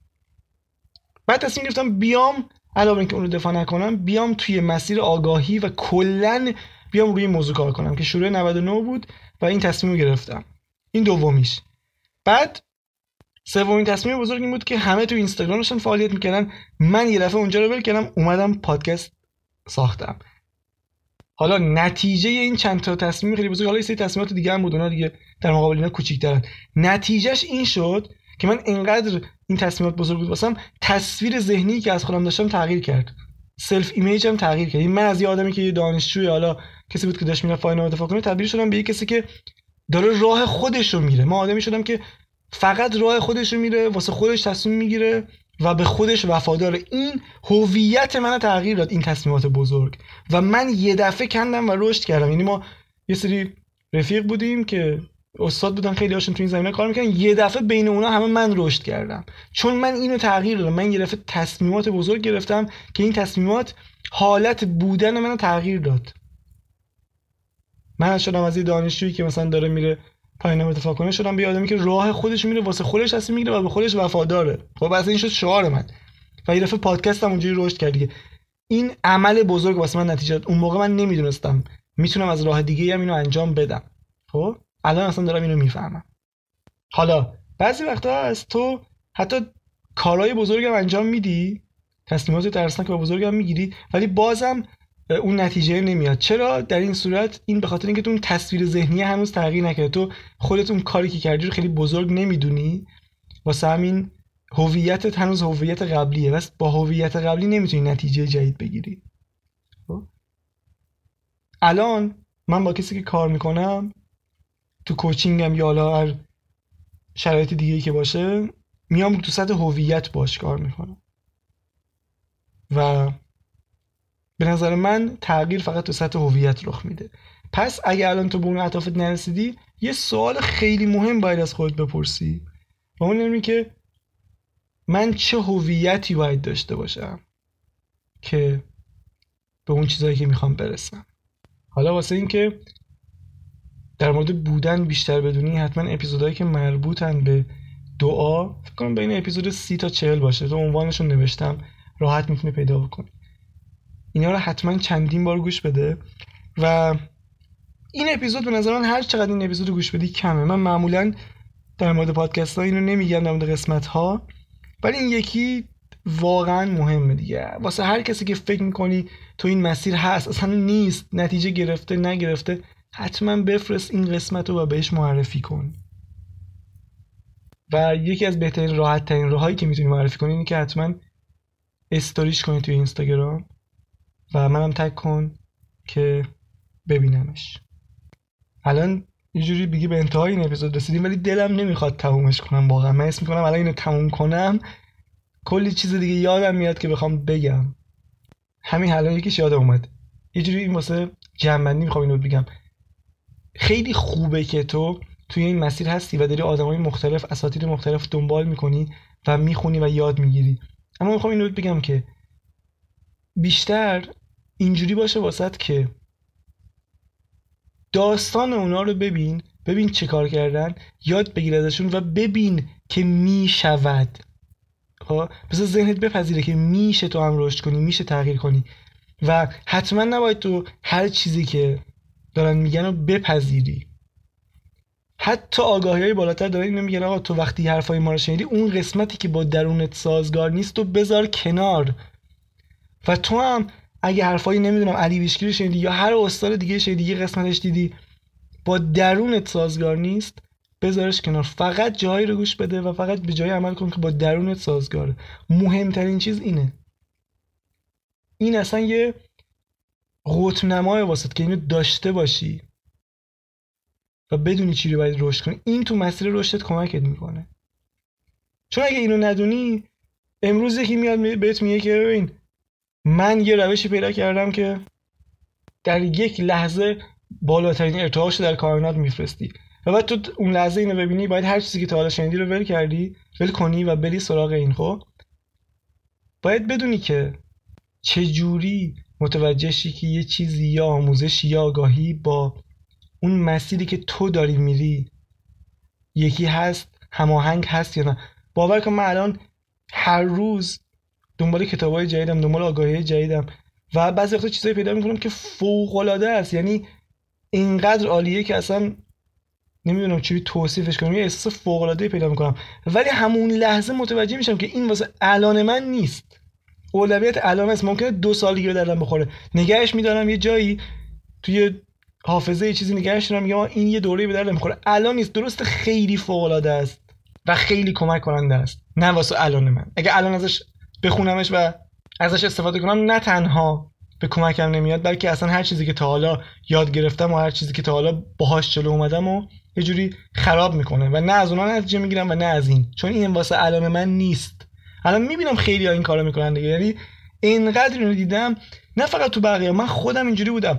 بعد تصمیم گرفتم بیام علاوه اینکه اون رو دفاع نکنم بیام توی مسیر آگاهی و کلا بیام روی موضوع کار کنم که شروع 99 بود و این تصمیم رو گرفتم. این دومیش. بعد سومین تصمیم بزرگ این بود که همه تو اینستاگرامشون فعالیت می‌کردن. من یه دفعه اونجا رو ول کردم اومدم پادکست ساختم. حالا نتیجه این چند تا تصمیم خیلی بزرگ حالا یه سری تصمیمات دیگه هم بود اونا دیگه در مقابل اینا کوچیک‌ترن. نتیجهش این شد که من انقدر این تصمیمات بزرگ بود. واسم تصویر ذهنی که از خودم داشتم تغییر کرد. self image م تغییر کرد. من از یه آدمی که یه دانشجوی حالا کسی بود که داشت می‌رفت final دفاع کنه تبدیل شدم به یه کسی که داره راه خودش رو میره من آدمی شدم که فقط راه خودش رو میره واسه خودش تصمیم می‌گیره و به خودش وفاداره. این هویت من تغییر داد این تصمیمات بزرگ. و من یه دفعه کندم و رشد کردم. یعنی ما یه سری رفیق بودیم که استاد بودن خیلی هاشون تو این زمینه کار می‌کنن یه دفعه بین اونا همه من رشد کردم. چون من اینو تغییر دادم. من یه دفعه تصمیمات بزرگ گرفتم که این تصمیمات حالت بودن منو تغییر داد. من شدم از یه دانشجویی که مثلا داره میره پایین اتفاق کنه شدم به آدمی که راه خودش میره واسه خودش تصمیم می‌گیره و به خودش وفاداره. خب اصلا این شد شعار من. و یه دفعه پادکستم اونجوری رشد کرد دیگه. این عمل بزرگ واسه من نتیجه اون موقع من نمی‌دونستم می‌تونم از راه دیگه هم اینو انجام بدم. خب؟ الان اصلا دارم اینو می‌فهمم. حالا بعضی وقتا از تو حتی کارهای بزرگم انجام میدی تصمیمات ترسناک و بزرگم می‌گیری ولی بازم اون نتیجه نمیاد. چرا؟ در این صورت این به خاطر اینکه تو اون تصویر ذهنی هنوز تغییر نکرده. تو خودت اون کاری که کردی رو خیلی بزرگ نمی‌دونی. واسه همین هویتت هنوز هویت قبلیه. بس با هویت قبلی نمی‌تونی نتیجه جدید بگیری. خب؟ الان من با کسی که کار می‌کنم تو کوچینگم یا حالا هر شرایط دیگه که باشه میام تو سطح هویت باش کار می‌کنم. و به نظر من تغییر فقط تو سطح هویت رخ میده. پس اگه الان تو به اون اطافت نرسیدی یه سوال خیلی مهم باید از خودت بپرسی. و اون اینه که من چه هویتی باید داشته باشم که به اون چیزایی که می‌خوام برسم. حالا واسه اینکه در مورد بودن بیشتر بدونی حتما اپیزودهایی که مربوطن به دعا فکر کنم بین اپیزود سی تا چهل باشه. تو عنوانشون نوشتم راحت می‌تونی پیدا بکنی اینا رو حتما چندین بار گوش بده و این اپیزود به نظر من هر چقدر این اپیزود گوش بدی کمه. من معمولا در مورد پادکست ها اینو نمیگم در مورد قسمت ها ولی این یکی واقعا مهمه دیگه. واسه هر کسی که فکر می‌کنی تو این مسیر هست اصلا نیست. نتیجه گرفته نگرفته. حتما بفرست این قسمت رو و بهش معرفی کن. و یکی از بهترین راحت ترین راهایی که می‌تونی معرفی کنی اینه که حتما استوریش کنی توی اینستاگرام و منم تک کن که ببینمش. الان یه جوری بگی به انتهای این اپیزود رسیدیم ولی دلم نمی‌خواد تمومش کنم واقعا. من اسم می‌کنم الان اینو تموم کنم. کلی چیز دیگه یادم میاد که بخوام بگم. همین الان یکیش یاد اومد. یه جوری این واسه جنبندی می‌خوام اینو بگم. خیلی خوبه که تو توی این مسیر هستی و داری آدمای مختلف اساتید مختلف دنبال می‌کنی و می‌خونی و یاد می‌گیری. اما می‌خوام اینو بگم که بیشتر اینجوری باشه واسط که داستان اونا رو ببین ببین چه کار کردن یاد بگیر ازشون و ببین که می‌شود. خب؟ بذار ذهنت بپذیره که میشه تو هم رشد کنی میشه تغییر کنی. و حتما نباید تو هر چیزی که دارن میگن رو بپذیری. حتی آگاهی های بالاتر دارن اینو میگن آقا تو وقتی حرفای ما رو شنیدی اون قسمتی که با درونت سازگار نیست تو بذار کنار. و تو هم اگه حرفایی نمی‌دونم علی ویشکی رو شنیدی یا هر استاد دیگه شنیدی یه قسمتش دیدی با درونت سازگار نیست بذارش کنار. فقط جایی رو گوش بده و فقط به جایی عمل کن که با درونت سازگاره. مهمترین چیز اینه. این اصلا یه قطب نمای واسط که اینو داشته باشی و بدونی چی رو باید رشد کنی این تو مسیر رشدت کمکت می‌کنه. چون اگه اینو ندونی امروز یکی میاد بهت میگه که ببین من یه روشی پیدا کردم که در یک لحظه بالاترین ارتعاش در کائنات میفرستی. و بعد تو اون لحظه اینو ببینی باید هر چیزی که تا حالا شنیدی رو ول کردی ول کنی و بری سراغ این خب؟ باید بدونی که چه جوری متوجه شی که یه چیزی یا آموزش یا آگاهی با اون مسیری که تو داری میری یکی هست هماهنگ هست یا نه؟ باور کن من الان هر روز دنبال کتابای جدیدم دنبال آگاهی جدیدم و بعضی وقتا چیزایی پیدا می‌کنم که فوق العاده است. یعنی اینقدر عالیه که اصلا نمی‌دونم چی توصیفش کنم یه احساس فوق العاده پیدا می‌کنم. ولی همون لحظه متوجه میشم که این واسه الان من نیست. اولویت الان است. ممکنه دو سال دیگه دردم بخوره. نگهش میدارم یه جایی توی حافظه یه چیزی نگهش دارم میگم این یه دوره به دردم می‌خوره. الان نیست. درست خیلی فوق العاده است و خیلی کمک کننده است. نه واسه الان من. اگه الان ازش بخونمش و ازش استفاده کنم نه تنها به کمکم نمیاد بلکه اصلا هر چیزی که تا حالا یاد گرفتم و هر چیزی که تا حالا باهاش جلو اومدم و یه جوری خراب می‌کنه. و نه از اونها نتیجه می‌گیرم و نه از این. چون این واسه الان من نیست. الان می‌بینم خیلی ها این کارو می‌کنن دیگه. یعنی اینقدر اینو دیدم نه فقط تو بقیه من خودم اینجوری بودم.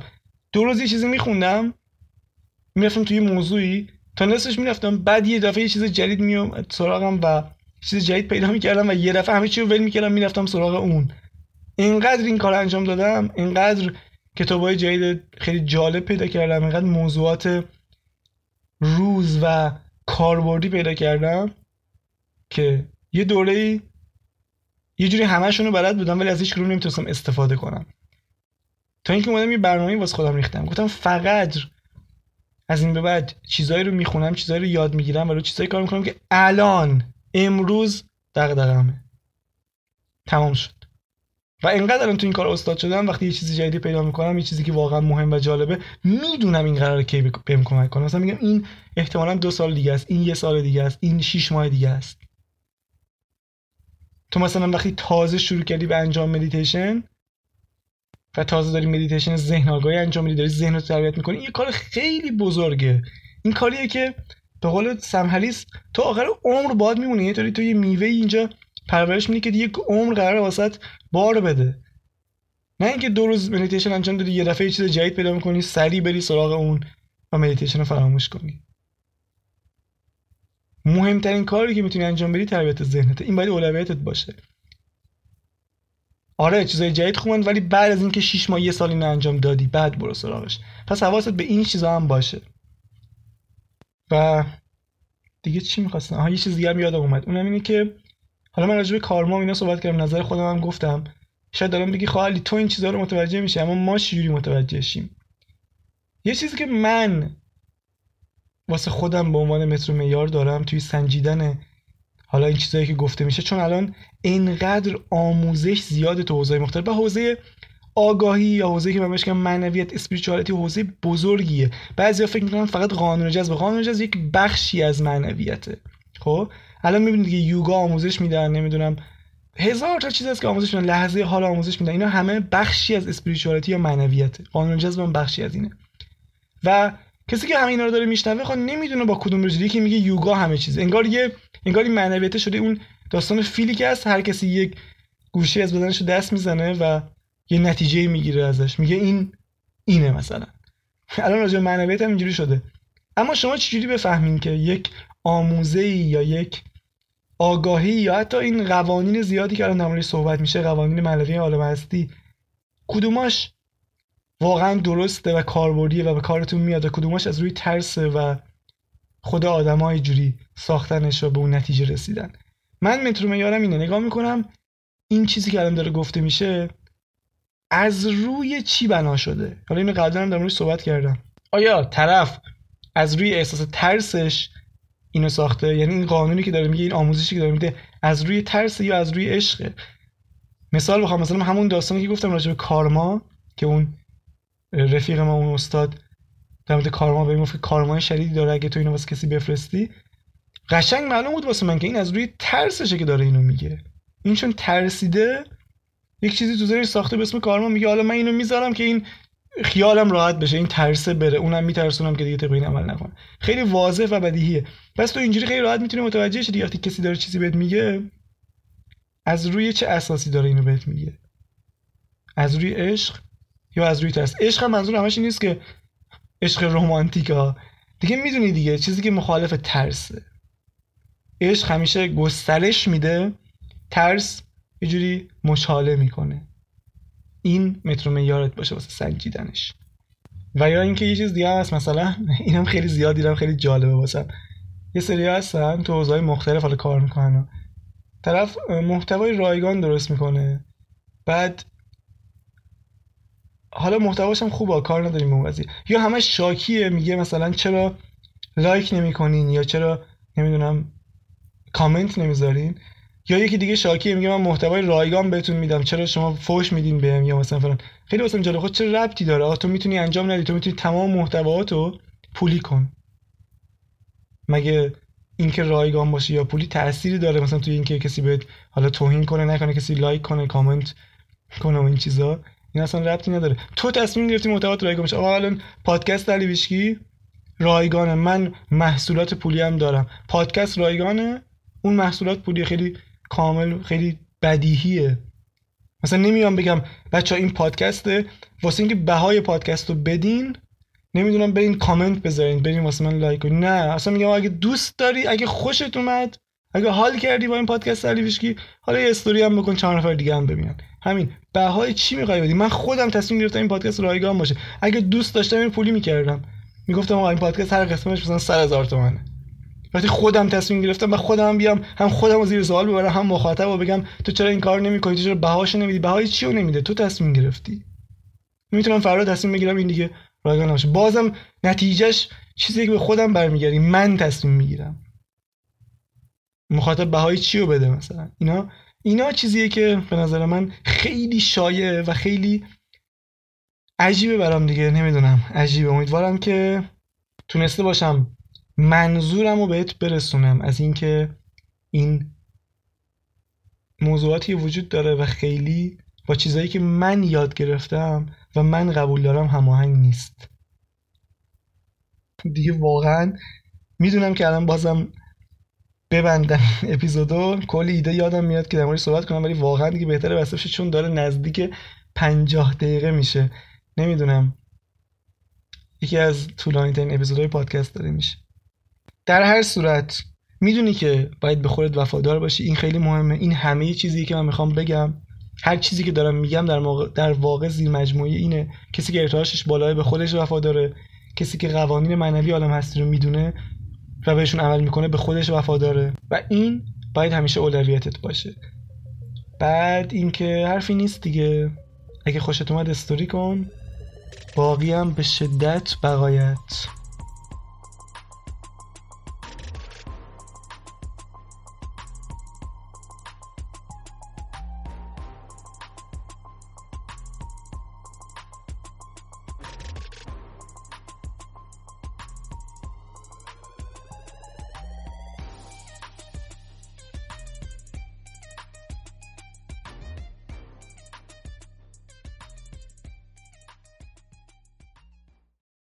دو روز یه چیزی میخوندم می‌رفتم توی موضوعی تا نصفش می‌رفتم بعد یه دفعه یه چیز جدید میومد سراغم و چیز جدید پیدا می‌کردم و یه دفعه همه چی رو ول می‌کردم می‌رفتم سراغ اون. اینقدر این کار انجام دادم اینقدر کتاب های جدید خیلی جالب پیدا کردم اینقدر موضوعات روز و کاربردی پیدا کردم که یه دوره یه جوری همشون رو بلد بودم ولی از هیچ کدوم نمی‌تونستم استفاده کنم. تا اینکه اومدم یه برنامه واسه خودم ریختم. گفتم فقط از این به بعد چیزایی رو می‌خونم چیزایی رو یاد می‌گیرم و رو چیزایی کار می‌کنم که الان امروز دغدغمه تمام شد. و اینقدر الان تو این کار استاد شدم وقتی یه چیزی جدیدی پیدا می‌کنم یه چیزی که واقعا مهم و جالبه می‌دونم این قراره کی بهم کمک کنه. مثلا میگم این احتمالا دو سال دیگه است این یه سال دیگه است این شیش ماه دیگه است. تو مثلا وقتی تازه شروع کردی به انجام مدیتیشن و تازه داری مدیتیشن ذهن آگاهی انجام میدی داری ذهن رو تربیت می‌کنی این کار خیلی بزرگه. این کاریه که به قول سم هریس تو آخر عمر باید میمونی یه طوری تو یه میوه اینجا پرورش میدی که یک عمر قراره واست بار بده. نه اینکه دو روز مدیتیشن انجام دادی یه دفعه یه چیز جدید پیدا می‌کنی سریع بری سراغ اون و مدیتیشن رو فراموش کنی. مهمترین کاری که می‌تونی انجام بدی تربیت ذهنته. این باید اولویتت باشه. آره چیزای جدید خوبن ولی بعد از اینکه 6 ماه یه سال اینو انجام دادی بعد برو سراغش. پس حواست به این چیزا هم باشه. و دیگه چی می‌خواستم؟ آها یه چیز دیگه هم یادم اومد. اونم اینه که حالا من راجع به کارما اینا صحبت کردم نظر خودم هم گفتم. شاید دارم بگی خالی تو این چیزا رو متوجه میشه اما ما چجوری متوجه شیم؟ یه چیزی که من واسه خودم به عنوان متر معیار دارم توی سنجیدن حالا این چیزایی که گفته میشه چون الان اینقدر آموزش زیاد تو حوزه مختلف به حوزه آگاهی یا حوزه که من بهش معنویت اسپریچوالتی حوزه بزرگیه. بعضیا فکر می‌کنن فقط قانون جذب. قانون جذب یک بخشی از معنویته. خب؟ الان می‌بینید که یوگا آموزش میدن نمی‌دونم هزار تا چیز هست که آموزش میدن لحظه حال آموزش میدن. اینا همه بخشی از اسپریچوالتی یا معنویت قانون جذب هم بخشی از اینه. و کسی که همه اینا رو داره میشنوه خب نمی‌دونه با کدوم رجلی که میگه یوگا همه چیز. انگار یه انگار این معنویت شده اون داستان فیلی که هست هر کسی یک گوشی از بدنش رو دست می‌زنه و یه نتیجه می‌گیره ازش. میگه این اینه مثلا. الان راجع معنویت هم اینجوری شده. اما شما چجوری بفهمین که یک آموزه یا یک آگاهی یا حتی این قوانین زیادی که الان در صحبت میشه قوانین معنوی عالم هستی کدوماش واقعا درسته و کاربردیه و به کارتون میاد و کدوماش از روی ترسه و خود آدمای جوری ساختنش و به اون نتیجه رسیدن. من مترو میارم اینه نگاه می‌کنم این چیزی که الان داره گفته میشه از روی چی بنا شده؟ حالا اینو قبلا هم در صحبت کردم. آیا طرف از روی احساس ترسش اینو ساخته؟ یعنی این قانونی که داره میگه این آموزشی که داره میده از روی ترس یا از روی عشق مثال بخوام مثلا همون داستانی که گفتم راجع به کارما که اون رفیق ما اون استاد در مورد کارما به گفت کارمای شدیدی داره اگه تو اینو واسه کسی بفرستی. قشنگ معلوم بود واسه من که این از روی ترسشه که داره اینو میگه. این چون ترسیده یک چیزی تو ذهنش ساخته به اسم کارما میگه حالا من اینو می‌ذارم که این خیالم راحت بشه این ترسه بره. اونم میترسونم که دیگه طبق این عمل نکنه. خیلی واضح و بدیهیه. پس تو اینجوری خیلی راحت می‌تونی متوجه شی وقتی کسی داره چیزی بهت میگه از روی چه اساسی داره اینو بهت میگه؟ از روی عشق؟ یا از روی ترس. عشق هم منظور همش نیست که عشق رمانتیکا. دیگه می‌دونی دیگه چیزی که مخالف ترسه. عشق همیشه گسترش میده ترس یه جوری مشاله می‌کنه. این مترو میارت باشه واسه سنجیدنش. و یا اینکه یه چیز دیگه هست مثلا اینم خیلی زیاد دیدم خیلی جالبه واسه یه سری هستن تو حوزه‌های مختلف حالا کار می‌کنن. طرف محتوای رایگان درست می‌کنه. بعد حالا محتواش هم خوبه کار نداریم اون یا همش شاکیه میگه مثلا چرا لایک نمی‌کنین یا چرا نمی‌دونم کامنت نمی‌ذارین؟ یا یکی دیگه شاکی میگه من محتوای رایگان بهتون میدم چرا شما فوش میدین بهم؟ یا مثلا فلان. خیلی واسه جالب خود چه ربطی داره؟ آقا تو می‌تونی انجام ندی تو می‌تونی تمام محتواتو پولی کن. مگه اینکه رایگان باشه یا پولی تأثیری داره؟ مثلا توی اینکه کسی بهت حالا توهین کنه نکنه کسی لایک کنه کامنت کنه و این چیزا. این اصلا ربطی نداره. تو تصمیم گرفتی محتوات رایگان باشه آقا پادکست علی بیشکی رایگانه. من محصولات پولی هم دارم. پادکست رایگانه اون محصولات پولی خیلی کامل خیلی بدیهیه. مثلا نمیام بگم بچه این پادکسته. واسه اینکه بهای پادکست رو بدین نمی‌دونم برین کامنت بذارین برین واسه من لایک کنین. نه اصلا میگم اگه دوست داری اگه خوشت اومد اگه حال کردی با این پادکست علی حالا یه استوری هم بکن چند نفر دیگه هم ببینن. همین. بهای چی می‌خوای بدی؟ من خودم تصمیم گرفتم این پادکست رایگان باشه. اگه دوست داشتم این پولی می‌کردم. می‌گفتم آقا این پادکست هر قسمتش مثلا 100 هزار تومنه. وقتی خودم تصمیم گرفتم و خودم بیام هم خودم زیر سوال ببرم هم مخاطب و بگم تو چرا این کار نمی‌کنی؟ تو چرا بهاشو نمیدی؟ بهای چی رو نمیده؟ تو تصمیم گرفتی. می‌تونم فردا تصمیم بگیرم این دیگه رایگان نباشه. بازم نتیجهش چیزی که به خودم برمیگردی من تصمیم می‌گیرم. مخاطب بهای چی رو بده مثلا؟ اینا اینا چیزیه که به نظر من خیلی شایع و خیلی عجیبه برام دیگه نمی‌دونم. عجیبه. امیدوارم که تونسته باشم منظورم رو بهت برسونم از اینکه این موضوعاتی وجود داره و خیلی با چیزایی که من یاد گرفتم و من قبول دارم هماهنگ نیست. دیگه واقعا می‌دونم که الان بازم ببندم اپیزودو. کلی ایده یادم میاد که در صحبت کنم ولی واقعا دیگه بهتره بسته چون داره نزدیک پنجاه دقیقه میشه. نمی‌دونم. یکی از طولانی ترین اپیزودهای پادکست داره میشه. در هر صورت می‌دونی که باید به خودت وفادار باشی. این خیلی مهمه. این همه چیزی که من می‌خوام بگم. هر چیزی که دارم میگم در, در واقع زیر مجموعه اینه. کسی که ارتعاشش بالای به خودش وفاداره. کسی که قوانین معنوی عالم هستی رو می‌دونه. و بهشون عمل می‌کنه به خودش وفاداره و این باید همیشه اولویتت باشه. بعد اینکه حرفی نیست دیگه. اگه خوشت اومد استوری کن. باقی هم به شدت بقایت.